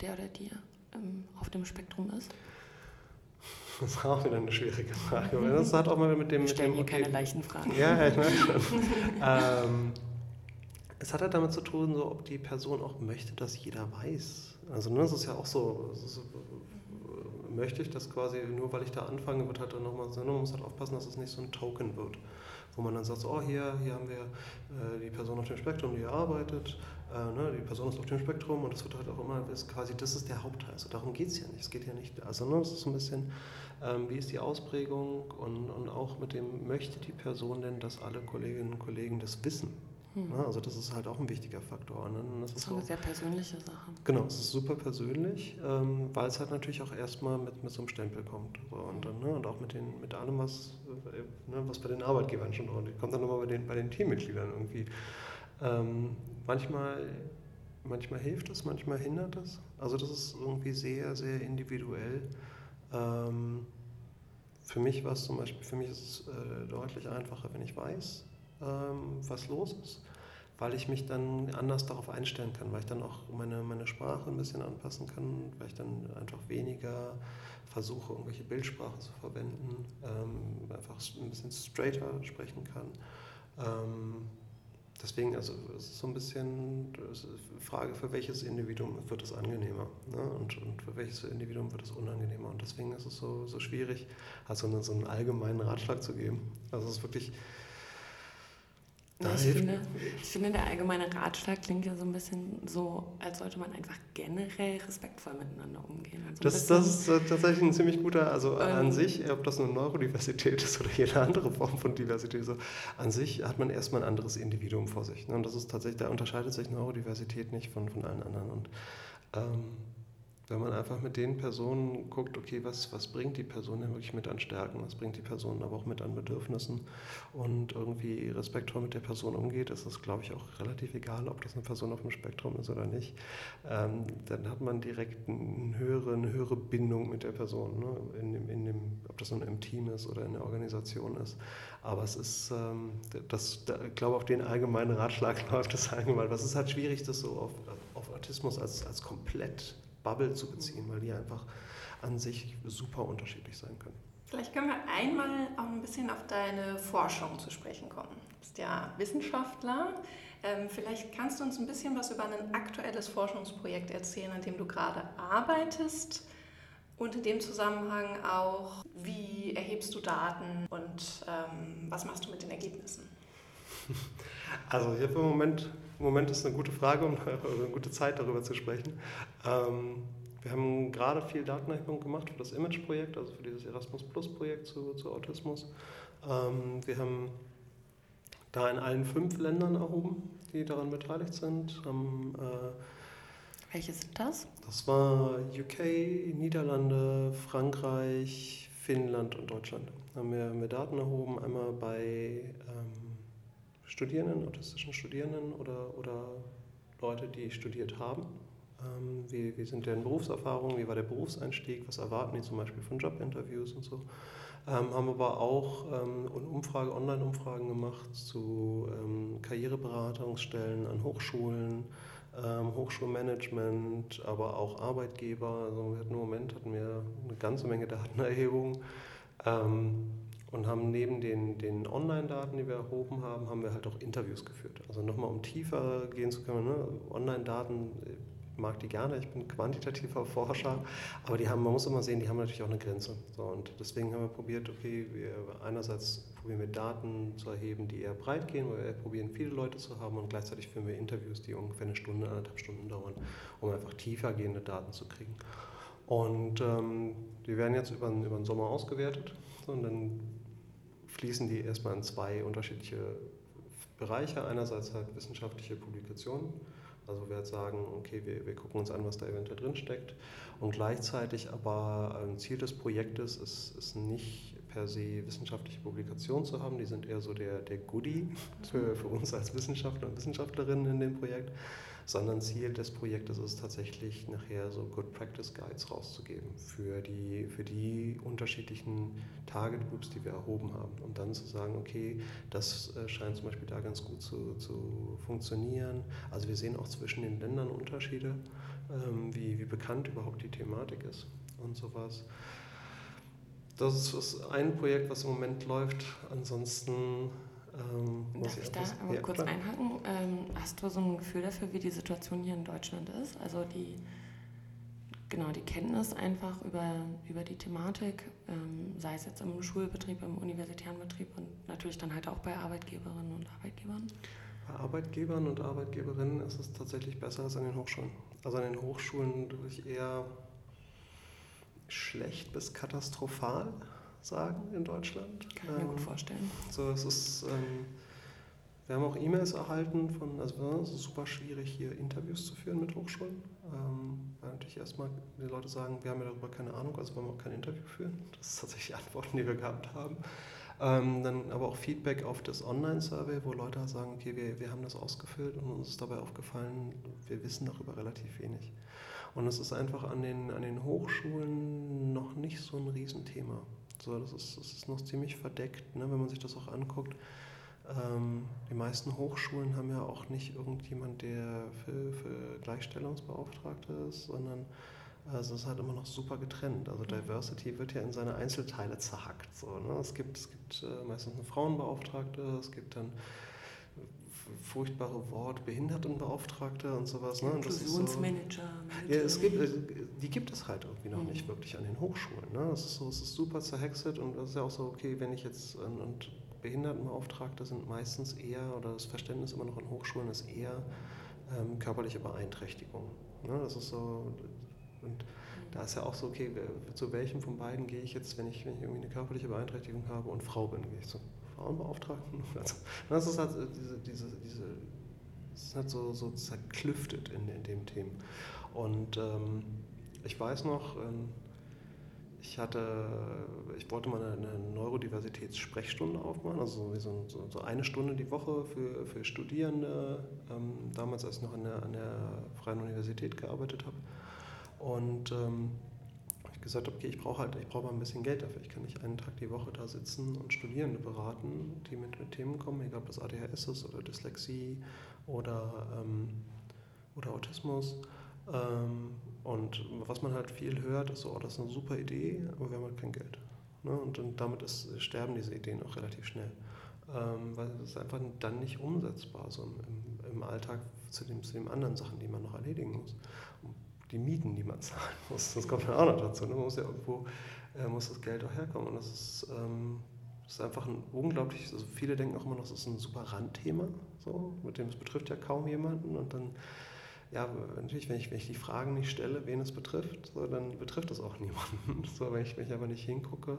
der oder die ähm, auf dem Spektrum ist? Das ist auch wieder eine schwierige Frage. Weil das hat auch mal mit dem. Wir stellen mit dem, hier okay, keine leichten Fragen. Ja, ich meine schon. ähm, es hat halt damit zu tun, so, ob die Person auch möchte, dass jeder weiß. Also, ne, das ist ja auch so. Ist, möchte ich das quasi, nur weil ich da anfange, wird halt dann nochmal so, man muss halt aufpassen, dass es nicht so ein Token wird wo man dann sagt, so, oh hier, hier haben wir äh, die Person auf dem Spektrum, die arbeitet, äh, ne, die Person ist auf dem Spektrum und das wird halt auch immer, ist quasi, das ist der Hauptteil. Also darum geht es ja nicht. Es geht ja nicht, also ne, es ist so ein bisschen, ähm, wie ist die Ausprägung und, und auch mit dem, möchte die Person denn, dass alle Kolleginnen und Kollegen das wissen? Hm. Ja, also das ist halt auch ein wichtiger Faktor. Ne? Das, das ist eine sehr persönliche Sache. Genau, es ist super persönlich, ähm, weil es halt natürlich auch erstmal mit, mit so einem Stempel kommt. So, und, dann, ne, und auch mit, den, mit allem, was, äh, ne, was bei den Arbeitgebern schon drin kommt dann nochmal bei den, bei den Teammitgliedern irgendwie. Ähm, manchmal, manchmal hilft es, manchmal hindert es. Also das ist irgendwie sehr, sehr individuell. Ähm, für mich war es zum Beispiel, für mich ist es äh, deutlich einfacher, wenn ich weiß, ähm, was los ist, weil ich mich dann anders darauf einstellen kann, weil ich dann auch meine, meine Sprache ein bisschen anpassen kann, weil ich dann einfach weniger versuche, irgendwelche Bildsprache zu verwenden, ähm, einfach ein bisschen straighter sprechen kann. Ähm, deswegen, also es ist so ein bisschen die Frage, für welches Individuum wird es angenehmer ne? und, und, für welches Individuum wird es unangenehmer. Und deswegen ist es so, so schwierig, also so einen allgemeinen Ratschlag zu geben. Also es ist wirklich ja, ich, finde, ich finde, der allgemeine Ratschlag klingt ja so ein bisschen so, als sollte man einfach generell respektvoll miteinander umgehen. Also das, das, ist äh, tatsächlich ein ziemlich guter, also ähm, an sich, ob das nur Neurodiversität ist oder jede andere Form von Diversität, so, an sich hat man erstmal ein anderes Individuum vor sich. Ne? Und das ist tatsächlich, da unterscheidet sich Neurodiversität nicht von, von allen anderen. Und ähm, wenn man einfach mit den Personen guckt, okay, was, was bringt die Person denn wirklich mit an Stärken, was bringt die Person aber auch mit an Bedürfnissen und irgendwie respektvoll mit der Person umgeht, ist es, glaube ich, auch relativ egal, ob das eine Person auf dem Spektrum ist oder nicht. Ähm, dann hat man direkt eine höhere, eine höhere Bindung mit der Person, ne? in dem, in dem, ob das nun im Team ist oder in der Organisation ist. Aber es ist, ähm, das, da, ich glaube, auf den allgemeinen Ratschlag läuft das allgemein, was ist halt schwierig, das so auf, auf Autismus als, als komplett Bubble zu beziehen, weil die einfach an sich super unterschiedlich sein können. Vielleicht können wir einmal auch ein bisschen auf deine Forschung zu sprechen kommen. Du bist ja Wissenschaftler. Ähm, vielleicht kannst du uns ein bisschen was über ein aktuelles Forschungsprojekt erzählen, an dem du gerade arbeitest. Und in dem Zusammenhang auch, wie erhebst du Daten und ähm, was machst du mit den Ergebnissen? Also ich habe im Moment, im Moment ist eine gute Frage und eine gute Zeit darüber zu sprechen. Ähm, wir haben gerade viel Datenerhebung gemacht für das Image-Projekt, also für dieses Erasmus Plus-Projekt zu, zu, Autismus. Ähm, wir haben da in allen fünf Ländern erhoben, die daran beteiligt sind. Haben, äh, Welche sind das? Das war UK, Niederlande, Frankreich, Finnland und Deutschland. Da haben wir, haben wir Daten erhoben, einmal bei ähm, Studierenden, autistischen Studierenden oder, oder Leute, die studiert haben ähm, wie, wie sind deren Berufserfahrungen, wie war der Berufseinstieg, was erwarten die zum Beispiel von Jobinterviews und so. Ähm, haben aber auch ähm, Umfrage, Online-Umfragen gemacht zu ähm, Karriereberatungsstellen an Hochschulen, ähm, Hochschulmanagement, aber auch Arbeitgeber. Also wir hatten im Moment hatten wir eine ganze Menge Datenerhebung ähm, und haben neben den, den Online-Daten, die wir erhoben haben, haben wir halt auch Interviews geführt. Also nochmal, um tiefer gehen zu können, ne? Online-Daten mag die gerne, ich bin quantitativer Forscher, aber die haben, man muss immer sehen, die haben natürlich auch eine Grenze. So, und deswegen haben wir probiert, okay, wir einerseits probieren wir Daten zu erheben, die eher breit gehen, weil wir probieren viele Leute zu haben und gleichzeitig führen wir Interviews, die ungefähr eine Stunde, anderthalb Stunden dauern, um einfach tiefer gehende Daten zu kriegen. Und ähm, die werden jetzt über, über den Sommer ausgewertet und dann fließen die erstmal in zwei unterschiedliche Bereiche. Einerseits halt wissenschaftliche Publikationen also wir sagen, okay, wir, wir gucken uns an, was da eventuell drin steckt. Und gleichzeitig aber ein Ziel des Projektes ist, ist nicht per se wissenschaftliche Publikationen zu haben, die sind eher so der, der Goodie für, für uns als Wissenschaftler und Wissenschaftlerinnen in dem Projekt, sondern Ziel des Projektes ist tatsächlich nachher so Good Practice Guides rauszugeben für die, für die unterschiedlichen Target Groups, die wir erhoben haben. Und dann zu sagen, okay, das äh, scheint zum Beispiel da ganz gut zu, zu funktionieren. Also wir sehen auch zwischen den Ländern Unterschiede, ähm, wie, wie bekannt überhaupt die Thematik ist und sowas. Das ist ein Projekt, was im Moment läuft. Ansonsten ähm, Darf ich, ich da aber ja, kurz klar. einhaken? Ähm, hast du so ein Gefühl dafür, wie die Situation hier in Deutschland ist? Also die, genau, die Kenntnis einfach über, über die Thematik, ähm, sei es jetzt im Schulbetrieb, im universitären Betrieb und natürlich dann halt auch bei Arbeitgeberinnen und Arbeitgebern? Bei Arbeitgebern und Arbeitgeberinnen ist es tatsächlich besser als an den Hochschulen. Also an den Hochschulen durch eher schlecht bis katastrophal sagen in Deutschland. Kann ich mir gut ähm, vorstellen. So, es ist, ähm, wir haben auch E-Mails erhalten von, also es ist super schwierig hier Interviews zu führen mit Hochschulen, ähm, weil natürlich erstmal die Leute sagen, wir haben ja darüber keine Ahnung, also wollen wir auch kein Interview führen. Das ist tatsächlich Antworten, die wir gehabt haben. Ähm, dann aber auch Feedback auf das Online-Survey, wo Leute halt sagen, okay, wir, wir haben das ausgefüllt und uns ist dabei aufgefallen, wir wissen darüber relativ wenig. Und es ist einfach an den, an den Hochschulen noch nicht so ein Riesenthema. So, das, ist, das ist noch ziemlich verdeckt, ne, wenn man sich das auch anguckt. Ähm, die meisten Hochschulen haben ja auch nicht irgendjemand, der für, für Gleichstellungsbeauftragte ist, sondern also es ist halt immer noch super getrennt. Also Diversity wird ja in seine Einzelteile zerhackt. So, ne? Es gibt, es gibt äh, meistens eine Frauenbeauftragte, es gibt dann furchtbare Wort Behindertenbeauftragte und sowas. Ne? Inklusionsmanager. So, ja, es gibt, äh, die gibt es halt irgendwie noch mhm. nicht wirklich an den Hochschulen. Ne? Das ist so, es ist super zerhexet und das ist ja auch so, okay, wenn ich jetzt und Behindertenbeauftragte sind meistens eher, oder das Verständnis immer noch an Hochschulen ist eher ähm, körperliche Beeinträchtigung. Ne? Das ist so, und da ist ja auch so, okay, zu welchem von beiden gehe ich jetzt, wenn ich, wenn ich irgendwie eine körperliche Beeinträchtigung habe und Frau bin, gehe ich zu Frauenbeauftragten. Das ist halt diese, diese, diese das ist halt so, so zerklüftet in, in dem Thema. Und ähm, ich weiß noch, ähm, ich hatte, ich wollte mal eine, eine Neurodiversitätssprechstunde aufmachen, also so, so, so, eine Stunde die Woche für, für Studierende, ähm, damals als ich noch an der, an der Freien Universität gearbeitet habe. Und ähm, gesagt habe, okay, ich brauche halt, ich brauche mal ein bisschen Geld dafür. Ich kann nicht einen Tag die Woche da sitzen und Studierende beraten, die mit, mit Themen kommen, egal ob das ADHS ist oder Dyslexie oder, ähm, oder Autismus. Ähm, und was man halt viel hört, ist so, oh, das ist eine super Idee, aber wir haben halt kein Geld. Ne? Und, und damit ist, sterben diese Ideen auch relativ schnell. ähm, weil es ist einfach dann nicht umsetzbar so im, im, Alltag zu, dem, zu den anderen Sachen, die man noch erledigen muss. Die Mieten, die man zahlen muss, das kommt dann auch noch dazu. Ne? Man muss ja irgendwo, äh, muss das Geld auch herkommen und das ist, ähm, das ist einfach ein unglaublich, also viele denken auch immer noch, das ist ein super Randthema, so, mit dem es betrifft ja kaum jemanden und dann ja, natürlich, wenn ich, wenn ich die Fragen nicht stelle, wen es betrifft, so, dann betrifft es auch niemanden. So, wenn, ich, wenn ich aber nicht hingucke.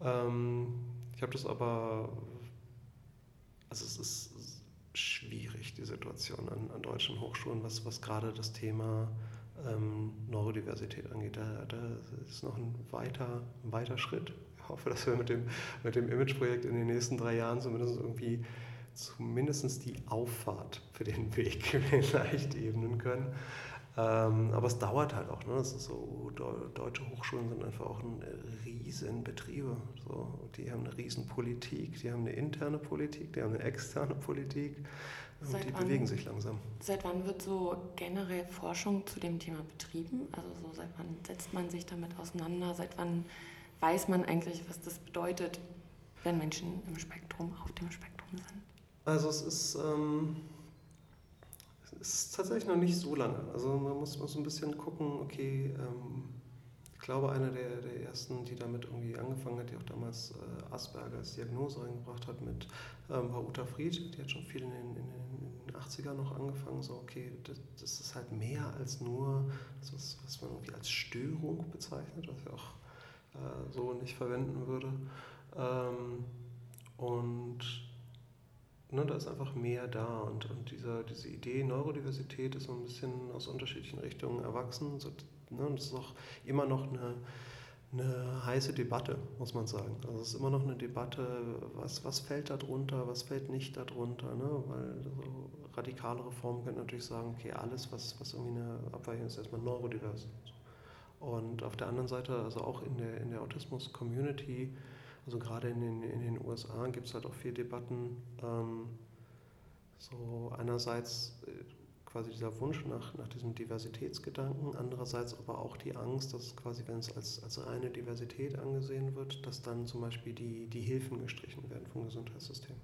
Ähm, ich habe das aber, also es ist schwierig, die Situation an, an deutschen Hochschulen, was, was gerade das Thema ähm, Neurodiversität angeht. Da, da ist noch ein weiter, ein weiter Schritt. Ich hoffe, dass wir mit dem, mit dem Image-Projekt in den nächsten drei Jahren zumindest irgendwie zumindest die Auffahrt für den Weg vielleicht ebnen können. Ähm, aber es dauert halt auch. Ne? Das ist so, deutsche Hochschulen sind einfach auch ein riesen Betriebe. So. Die haben eine riesen Politik, die haben eine interne Politik, die haben eine externe Politik. Und die wann, bewegen sich langsam. Seit wann wird so generell Forschung zu dem Thema betrieben? Also so seit wann setzt man sich damit auseinander? Seit wann weiß man eigentlich, was das bedeutet, wenn Menschen im Spektrum, auf dem Spektrum sind? Also es ist, ähm, es ist tatsächlich noch nicht so lange. Also man muss, muss ein bisschen gucken, okay, ähm, ich glaube, einer der, der ersten, die damit irgendwie angefangen hat, die auch damals äh, Asperger als Diagnose eingebracht hat, mit, ähm, war Uta Fried. Die hat schon viel in den, in den 80ern noch angefangen. So, okay, das, das ist halt mehr als nur das, was, was man irgendwie als Störung bezeichnet, was ich auch äh, so nicht verwenden würde. Ähm, und ne, da ist einfach mehr da und, und dieser, diese Idee Neurodiversität ist so ein bisschen aus unterschiedlichen Richtungen erwachsen. So, ne, und es ist auch immer noch eine, eine heiße Debatte, muss man sagen. Also es ist immer noch eine Debatte, was, was fällt da drunter, was fällt nicht darunter, ne? weil so radikale Reformen können natürlich sagen, okay, alles, was, was irgendwie eine Abweichung ist, ist erstmal neurodivers. Und auf der anderen Seite, also auch in der, in der Autismus-Community, also gerade in den, in den USA gibt es halt auch viele Debatten. Ähm, so einerseits äh, quasi dieser Wunsch nach, nach diesem Diversitätsgedanken, andererseits aber auch die Angst, dass quasi, wenn es als, als reine Diversität angesehen wird, dass dann zum Beispiel die, die Hilfen gestrichen werden vom Gesundheitssystem.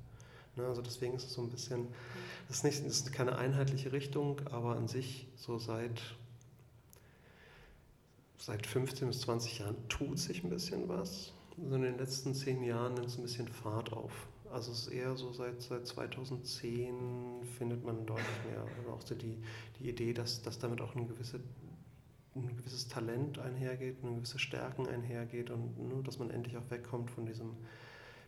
Ne, also deswegen ist es so ein bisschen, das ist, nicht, das ist keine einheitliche Richtung, aber an sich so seit, seit 15 bis 20 Jahren tut sich ein bisschen was so in den letzten zehn Jahren nimmt es ein bisschen Fahrt auf. Also es ist eher so seit, seit 2010 findet man deutlich mehr. Also auch so die, die Idee, dass, dass damit auch ein, gewisse, ein gewisses Talent einhergeht, eine gewisse Stärken einhergeht und nur, dass man endlich auch wegkommt von diesem,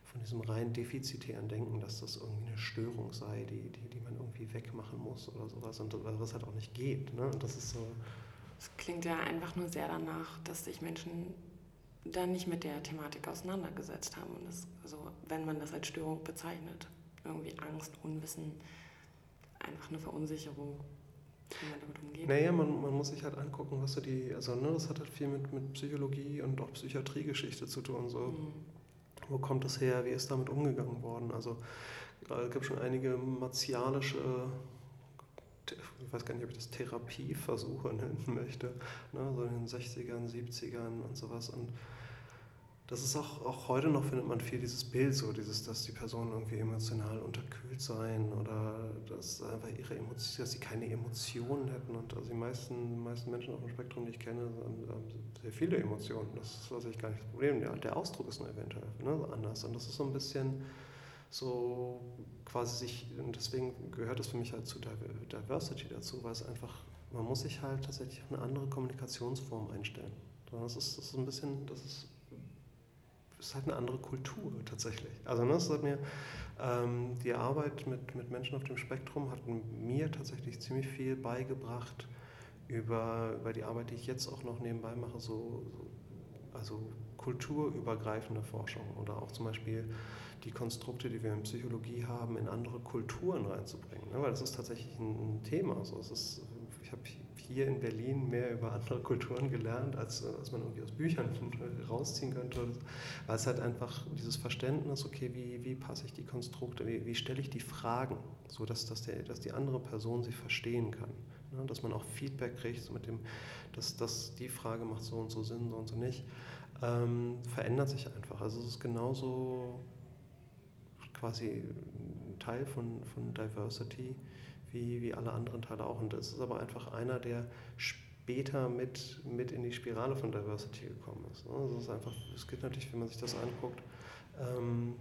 von diesem rein defizitären Denken, dass das irgendwie eine Störung sei, die, die, die man irgendwie wegmachen muss oder sowas und was halt auch nicht geht. Ne? Und das ist so. Es klingt ja einfach nur sehr danach, dass sich Menschen dann nicht mit der Thematik auseinandergesetzt haben. Und das, also, wenn man das als Störung bezeichnet, irgendwie Angst, Unwissen, einfach eine Verunsicherung, wie man damit umgeht. Naja, man, man muss sich halt angucken, was so die, also ne, das hat halt viel mit, mit Psychologie und auch Psychiatriegeschichte zu tun. So. Mhm. Wo kommt das her? Wie ist damit umgegangen worden? Also es gibt schon einige martialische ich weiß gar nicht, ob ich das Therapieversuche nennen möchte, ne, so in den 60ern, 70ern und sowas. Und das ist auch, auch heute noch, findet man viel dieses Bild, so dieses, dass die Personen irgendwie emotional unterkühlt seien oder dass einfach ihre Emotionen, dass sie keine Emotionen hätten. Und also die meisten, meisten Menschen auf dem Spektrum, die ich kenne, haben sehr viele Emotionen. Das ist also gar nicht das Problem. Der, der Ausdruck ist nur eventuell ne, anders. Und das ist so ein bisschen so quasi sich, und deswegen gehört es für mich halt zu Diversity dazu, weil es einfach, man muss sich halt tatsächlich auf eine andere Kommunikationsform einstellen. Das ist, das ist ein bisschen, das ist, das ist halt eine andere Kultur tatsächlich. Also ne, das hat mir, ähm, die Arbeit mit, mit Menschen auf dem Spektrum hat mir tatsächlich ziemlich viel beigebracht über, über die Arbeit, die ich jetzt auch noch nebenbei mache, so, so also kulturübergreifende Forschung oder auch zum Beispiel die Konstrukte, die wir in Psychologie haben, in andere Kulturen reinzubringen. Ne? Weil das ist tatsächlich ein, Thema. Also es ist, ich habe hier in Berlin mehr über andere Kulturen gelernt, als, als man irgendwie aus Büchern rausziehen könnte. Weil es halt einfach dieses Verständnis, okay, wie, wie passe ich die Konstrukte, wie, wie stelle ich die Fragen, so dass, dass, der, dass die andere Person sie verstehen kann. Ne? Dass man auch Feedback kriegt, so mit dem, dass, dass die Frage macht so und so Sinn, so und so nicht, ähm, verändert sich einfach. Also es ist genauso quasi ein Teil von, von Diversity, wie, wie alle anderen Teile auch. Und es ist aber einfach einer, der später mit, mit in die Spirale von Diversity gekommen ist. Ne? Also es ist einfach, es geht natürlich, wenn man sich das anguckt, ähm,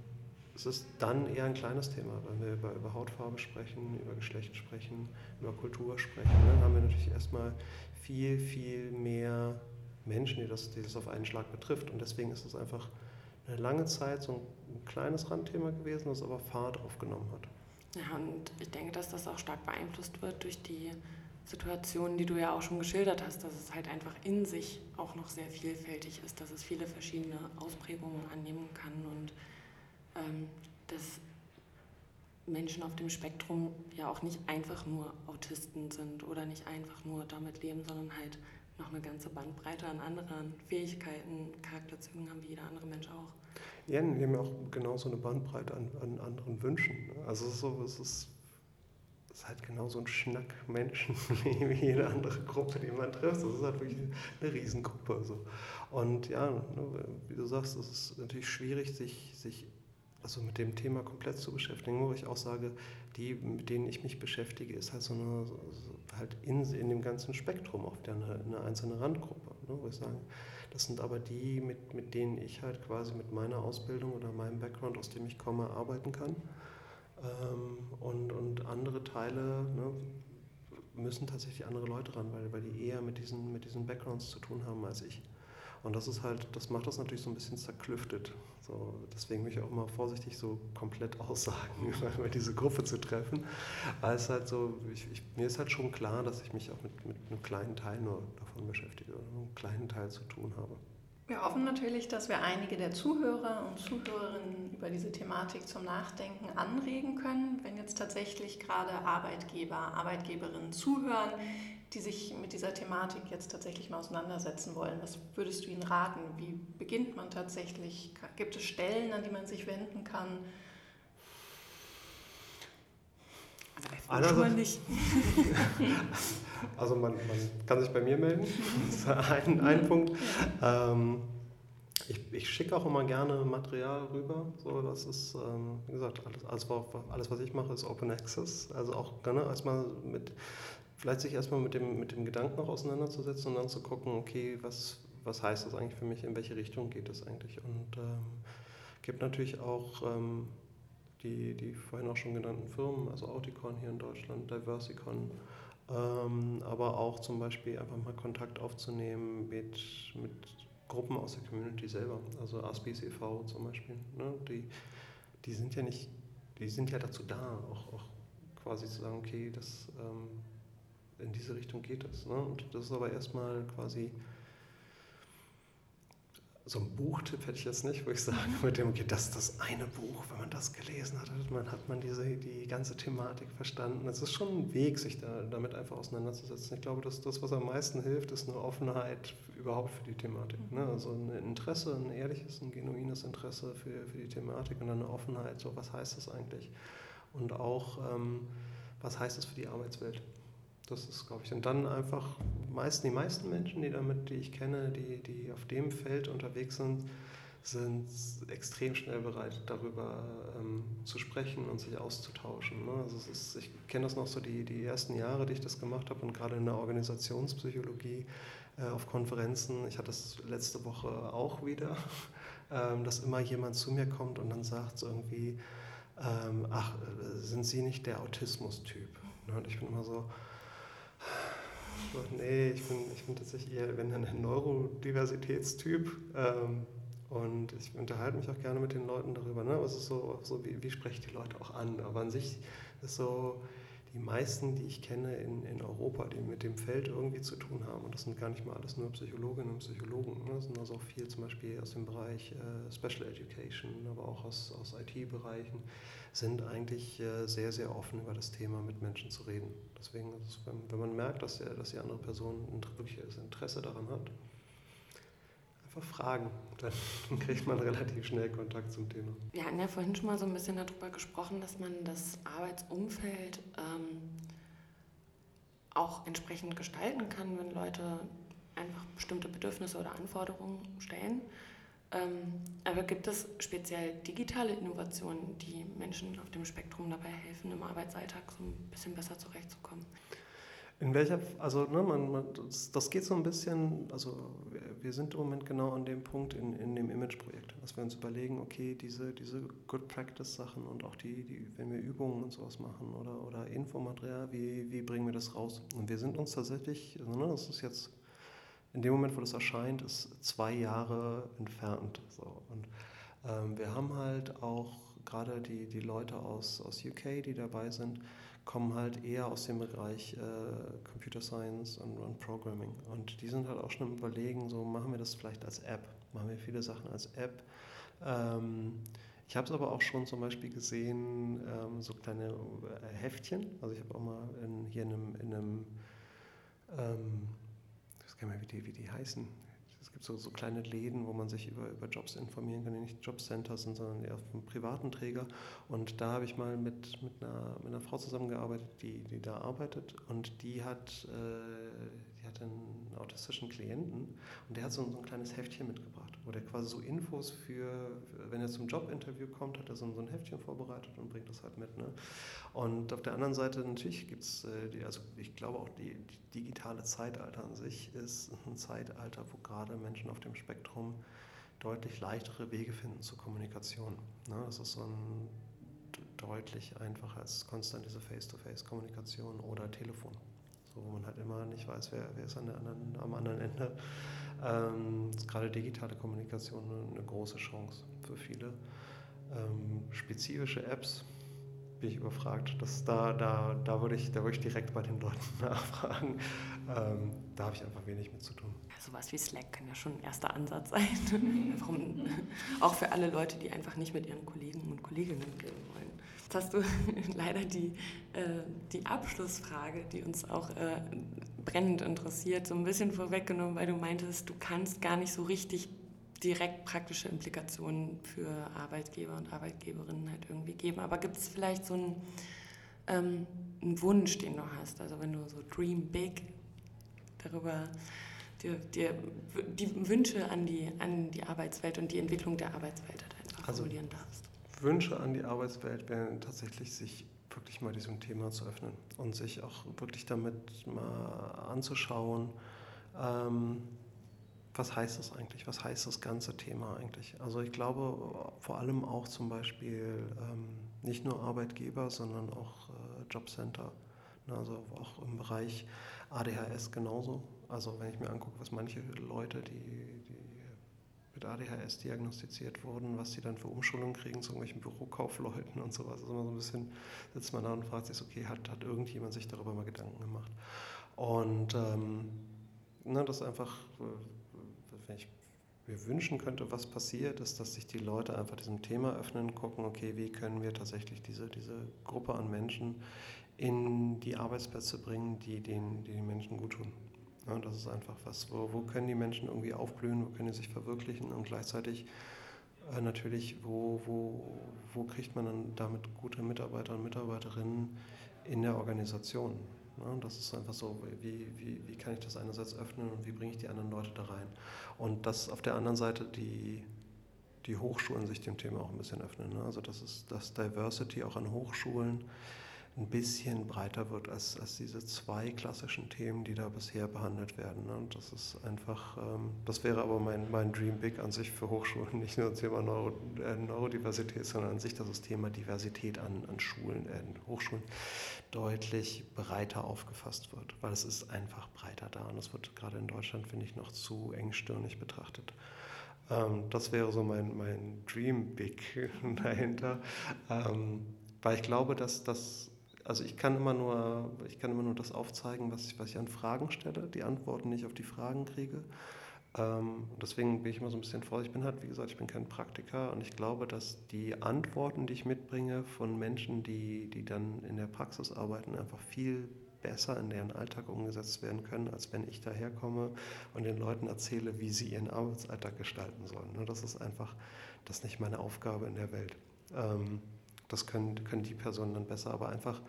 es ist dann eher ein kleines Thema, wenn wir über, über Hautfarbe sprechen, über Geschlecht sprechen, über Kultur sprechen. Dann ne? haben wir natürlich erstmal viel, viel mehr Menschen, die das, die das auf einen Schlag betrifft. Und deswegen ist es einfach lange Zeit so ein kleines Randthema gewesen, das aber Fahrt aufgenommen hat. Ja, und ich denke, dass das auch stark beeinflusst wird durch die Situationen, die du ja auch schon geschildert hast, dass es halt einfach in sich auch noch sehr vielfältig ist, dass es viele verschiedene Ausprägungen annehmen kann und ähm, dass Menschen auf dem Spektrum ja auch nicht einfach nur Autisten sind oder nicht einfach nur damit leben, sondern halt noch eine ganze Bandbreite an anderen Fähigkeiten, Charakterzügen haben wie jeder andere Mensch auch. Ja, wir haben ja auch genauso eine Bandbreite an, an anderen Wünschen. Also es ist, so, es ist, ist halt genauso ein Schnack Menschen wie, wie jede andere Gruppe, die man trifft. Das ist halt wirklich eine Riesengruppe. So. Und ja, ne, wie du sagst, es ist natürlich schwierig, sich, sich also mit dem Thema komplett zu beschäftigen, wo ich auch sage, die, mit denen ich mich beschäftige, ist halt so eine, so, halt in, in dem ganzen Spektrum auch wieder eine, eine einzelne Randgruppe, ne, wo ich sage, das sind aber die, mit, mit denen ich halt quasi mit meiner Ausbildung oder meinem Background, aus dem ich komme, arbeiten kann. Ähm, und, und andere Teile ne, müssen tatsächlich andere Leute ran, weil, weil die eher mit diesen, mit diesen Backgrounds zu tun haben als ich. Und das ist halt, das macht das natürlich so ein bisschen zerklüftet. So, deswegen bin ich auch immer vorsichtig, so komplett Aussagen über diese Gruppe zu treffen. Weil es halt so, ich, ich, mir ist halt schon klar, dass ich mich auch mit, mit einem kleinen Teil nur davon beschäftige oder einem kleinen Teil zu tun habe. Wir hoffen natürlich, dass wir einige der Zuhörer und Zuhörerinnen über diese Thematik zum Nachdenken anregen können. Wenn jetzt tatsächlich gerade Arbeitgeber, Arbeitgeberinnen zuhören, die sich mit dieser Thematik jetzt tatsächlich mal auseinandersetzen wollen. Was würdest du ihnen raten? Wie beginnt man tatsächlich? Gibt es Stellen, an die man sich wenden kann? Also nicht. also man, man, kann sich bei mir melden. Das ist ein, ein Punkt. Ähm, ich, ich schicke auch immer gerne Material rüber. So, das ist, ähm, wie gesagt, alles, alles, alles, was ich mache, ist Open Access. Also auch gerne als mal mit vielleicht sich erstmal mit dem, mit dem Gedanken noch auseinanderzusetzen und dann zu gucken, okay, was, was heißt das eigentlich für mich, in welche Richtung geht das eigentlich? Und ähm, gibt natürlich auch ähm, die, die vorhin auch schon genannten Firmen, also Auticon hier in Deutschland, Diversicon, ähm, aber auch zum Beispiel einfach mal Kontakt aufzunehmen mit, mit Gruppen aus der Community selber, also Aspis e.V. zum Beispiel. Ne? Die, die sind ja nicht, die sind ja dazu da, auch, auch quasi zu sagen, okay, das ähm, in diese Richtung geht es. Ne? Und das ist aber erstmal quasi so ein Buchtipp hätte ich jetzt nicht, wo ich sage, mit dem, okay, das ist das eine Buch, wenn man das gelesen hat, hat man, hat man diese, die ganze Thematik verstanden. Es ist schon ein Weg, sich da, damit einfach auseinanderzusetzen. Ich glaube, dass das, was am meisten hilft, ist eine Offenheit überhaupt für die Thematik. Ne? Also ein Interesse, ein ehrliches, ein genuines Interesse für, für die Thematik und dann eine Offenheit, so was heißt das eigentlich? Und auch, ähm, was heißt das für die Arbeitswelt? Das ist, glaube ich, und dann einfach meist, die meisten Menschen, die damit, die ich kenne, die, die auf dem Feld unterwegs sind, sind extrem schnell bereit, darüber ähm, zu sprechen und sich auszutauschen. Ne? Also ist, ich kenne das noch so die, die ersten Jahre, die ich das gemacht habe und gerade in der Organisationspsychologie äh, auf Konferenzen, ich hatte das letzte Woche auch wieder, ähm, dass immer jemand zu mir kommt und dann sagt irgendwie, ähm, ach, äh, sind Sie nicht der Autismus-Typ? Ne? Und ich bin immer so, Nee, ich bin, ich bin tatsächlich eher wenn dann ein Neurodiversitätstyp. Ähm, und ich unterhalte mich auch gerne mit den Leuten darüber. Ne? Aber ist so, so wie, wie spreche ich die Leute auch an? Aber an sich ist so, die meisten, die ich kenne in, in Europa, die mit dem Feld irgendwie zu tun haben, und das sind gar nicht mal alles nur Psychologinnen und Psychologen, ne? das sind also auch viel zum Beispiel aus dem Bereich äh, Special Education, aber auch aus, aus IT-Bereichen, sind eigentlich äh, sehr, sehr offen über das Thema mit Menschen zu reden. Deswegen, wenn, wenn man merkt, dass, der, dass die andere Person ein wirkliches Interesse daran hat, einfach fragen. Dann kriegt man relativ schnell Kontakt zum Thema. Wir hatten ja vorhin schon mal so ein bisschen darüber gesprochen, dass man das Arbeitsumfeld ähm, auch entsprechend gestalten kann, wenn Leute einfach bestimmte Bedürfnisse oder Anforderungen stellen. Ähm, aber gibt es speziell digitale Innovationen, die Menschen auf dem Spektrum dabei helfen, im Arbeitsalltag so ein bisschen besser zurechtzukommen? In welcher, also ne, man, man, das, das, geht so ein bisschen, also wir sind im Moment genau an dem Punkt in, in dem Image-Projekt, dass wir uns überlegen, okay, diese, diese Good Practice-Sachen und auch die, die, wenn wir Übungen und sowas machen oder, oder Infomaterial, wie, wie bringen wir das raus? Und wir sind uns tatsächlich, also, ne, das ist jetzt in dem Moment, wo das erscheint, ist zwei Jahre entfernt. So. Und ähm, wir haben halt auch gerade die, die Leute aus, aus UK, die dabei sind, kommen halt eher aus dem Bereich äh, Computer Science und, und, Programming. Und die sind halt auch schon im Überlegen, so machen wir das vielleicht als App, machen wir viele Sachen als App. Ähm, ich habe es aber auch schon zum Beispiel gesehen, ähm, so kleine äh, Heftchen. Also ich habe auch mal in, hier in einem, in einem ähm, ich weiß gar nicht mehr, wie die, wie die heißen, es gibt so, so kleine Läden, wo man sich über, über Jobs informieren kann, die nicht Jobcenter sind, sondern eher von privaten Träger. Und da habe ich mal mit, mit, einer, mit einer Frau zusammengearbeitet, die, die da arbeitet. Und die hat, äh, die hat einen autistischen Klienten und der hat so, so ein kleines Heftchen mitgebracht, wo der quasi so Infos für, wenn er zum Jobinterview kommt, hat er so, so ein Heftchen vorbereitet und bringt das halt mit. Ne? Und auf der anderen Seite natürlich gibt es, äh, also ich glaube auch die, die digitale Zeitalter an sich ist ein Zeitalter, wo gerade Menschen auf dem Spektrum deutlich leichtere Wege finden zur Kommunikation. Ne? Das ist so ein deutlich einfacher als konstant diese Face-to-Face-Kommunikation oder Telefon. So, wo man halt immer nicht weiß, wer, wer ist an der anderen, am anderen Ende. Ähm, ist gerade digitale Kommunikation eine, große Chance für viele. Ähm, spezifische Apps bin ich überfragt. Das, da, da, da, würde ich, da würde ich direkt bei den Leuten nachfragen. Ähm, da habe ich einfach wenig mit zu tun. Sowas wie Slack kann ja schon ein erster Ansatz sein. Warum, auch für alle Leute, die einfach nicht mit ihren Kollegen und Kolleginnen reden wollen. Jetzt hast du leider die, äh, die Abschlussfrage, die uns auch äh, brennend interessiert, so ein bisschen vorweggenommen, weil du meintest, du kannst gar nicht so richtig direkt praktische Implikationen für Arbeitgeber und Arbeitgeberinnen halt irgendwie geben. Aber gibt es vielleicht so einen, ähm, einen, Wunsch, den du hast? Also wenn du so Dream Big darüber dir, dir die Wünsche an die, an die Arbeitswelt und die Entwicklung der Arbeitswelt halt einfach also, formulieren darfst. Wünsche an die Arbeitswelt wären tatsächlich, sich wirklich mal diesem Thema zu öffnen und sich auch wirklich damit mal anzuschauen. Ähm, was heißt das eigentlich? Was heißt das ganze Thema eigentlich? Also ich glaube vor allem auch zum Beispiel ähm, nicht nur Arbeitgeber, sondern auch äh, Jobcenter. Ne, also auch im Bereich ADHS genauso. Also wenn ich mir angucke, was manche Leute, die, die mit ADHS diagnostiziert wurden, was die dann für Umschulungen kriegen zu irgendwelchen Bürokaufleuten und sowas. Also immer so ein bisschen sitzt man da und fragt sich, okay, hat, hat irgendjemand sich darüber mal Gedanken gemacht? Und ähm, ne, das einfach äh, wenn ich mir wünschen könnte, was passiert, ist, dass sich die Leute einfach diesem Thema öffnen, gucken, okay, wie können wir tatsächlich diese, diese Gruppe an Menschen in die Arbeitsplätze bringen, die den, die den Menschen gut tun. Ja, das ist einfach was, wo, wo können die Menschen irgendwie aufblühen, wo können die sich verwirklichen und gleichzeitig äh, natürlich, wo, wo, wo kriegt man dann damit gute Mitarbeiter und Mitarbeiterinnen in der Organisation. Ne? Das ist einfach so, wie, wie, wie kann ich das einerseits öffnen und wie bringe ich die anderen Leute da rein. Und dass auf der anderen Seite die, die Hochschulen sich dem Thema auch ein bisschen öffnen. Ne? Also dass, es, dass Diversity auch an Hochschulen ein bisschen breiter wird als, als diese zwei klassischen Themen, die da bisher behandelt werden. Ne? Und das ist einfach, ähm, das wäre aber mein, mein Dream Big an sich für Hochschulen, nicht nur das Thema Neuro, äh, Neurodiversität, sondern an sich das Thema Diversität an, an Schulen, äh, Hochschulen deutlich breiter aufgefasst wird, weil es ist einfach breiter da und es wird gerade in Deutschland, finde ich, noch zu engstirnig betrachtet ähm, das wäre so mein, mein Dream Big dahinter. Ähm, weil ich glaube, dass das also ich kann immer nur, ich kann immer nur das aufzeigen, was ich, was ich an Fragen stelle, die Antworten nicht auf die Fragen kriege. Ähm, deswegen bin ich immer so ein bisschen vor. Ich bin halt, wie gesagt, ich bin kein Praktiker und ich glaube, dass die Antworten, die ich mitbringe von Menschen, die, die dann in der Praxis arbeiten, einfach viel besser in deren Alltag umgesetzt werden können, als wenn ich daherkomme und den Leuten erzähle, wie sie ihren Arbeitsalltag gestalten sollen. Das ist einfach, das ist nicht meine Aufgabe in der Welt. Ähm, das können, können die Personen dann besser, aber einfach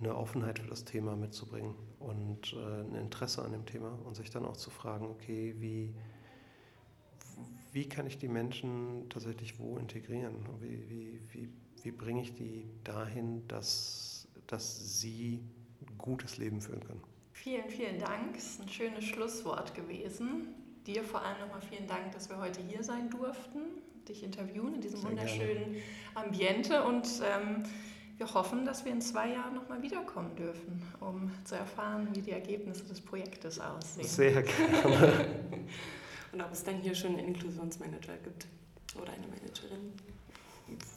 eine Offenheit für das Thema mitzubringen und äh, ein Interesse an dem Thema und sich dann auch zu fragen, okay, wie, wie kann ich die Menschen tatsächlich wo integrieren? Wie, wie, wie, wie bringe ich die dahin, dass, dass sie ein gutes Leben führen können? Vielen, vielen Dank. Das ist ein schönes Schlusswort gewesen. Dir vor allem nochmal vielen Dank, dass wir heute hier sein durften, dich interviewen in diesem Sehr wunderschönen gerne. Ambiente und ähm, wir hoffen, dass wir in zwei Jahren nochmal wiederkommen dürfen, um zu erfahren, wie die Ergebnisse des Projektes aussehen. Sehr gerne. Und ob es dann hier schon einen Inklusionsmanager gibt oder eine Managerin.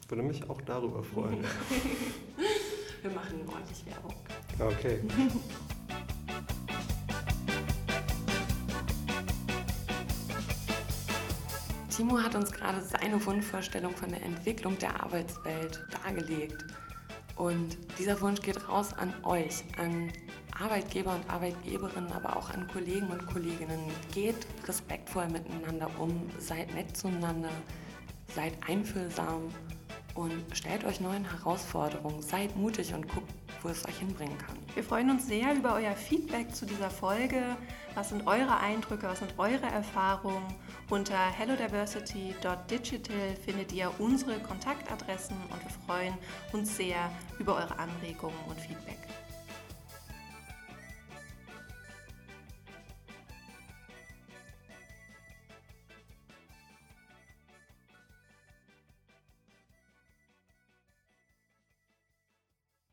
Würde mich auch darüber freuen. wir machen ordentlich Werbung. Okay. Timo hat uns gerade seine Wunschvorstellung von der Entwicklung der Arbeitswelt dargelegt. Und dieser Wunsch geht raus an euch, an Arbeitgeber und Arbeitgeberinnen, aber auch an Kollegen und Kolleginnen. Geht respektvoll miteinander um, seid nett zueinander, seid einfühlsam und stellt euch neuen Herausforderungen. Seid mutig und guckt, wo es euch hinbringen kann. Wir freuen uns sehr über euer Feedback zu dieser Folge. Was sind eure Eindrücke, was sind eure Erfahrungen? Unter hellodiversity.digital findet ihr unsere Kontaktadressen und wir freuen uns sehr über eure Anregungen und Feedback.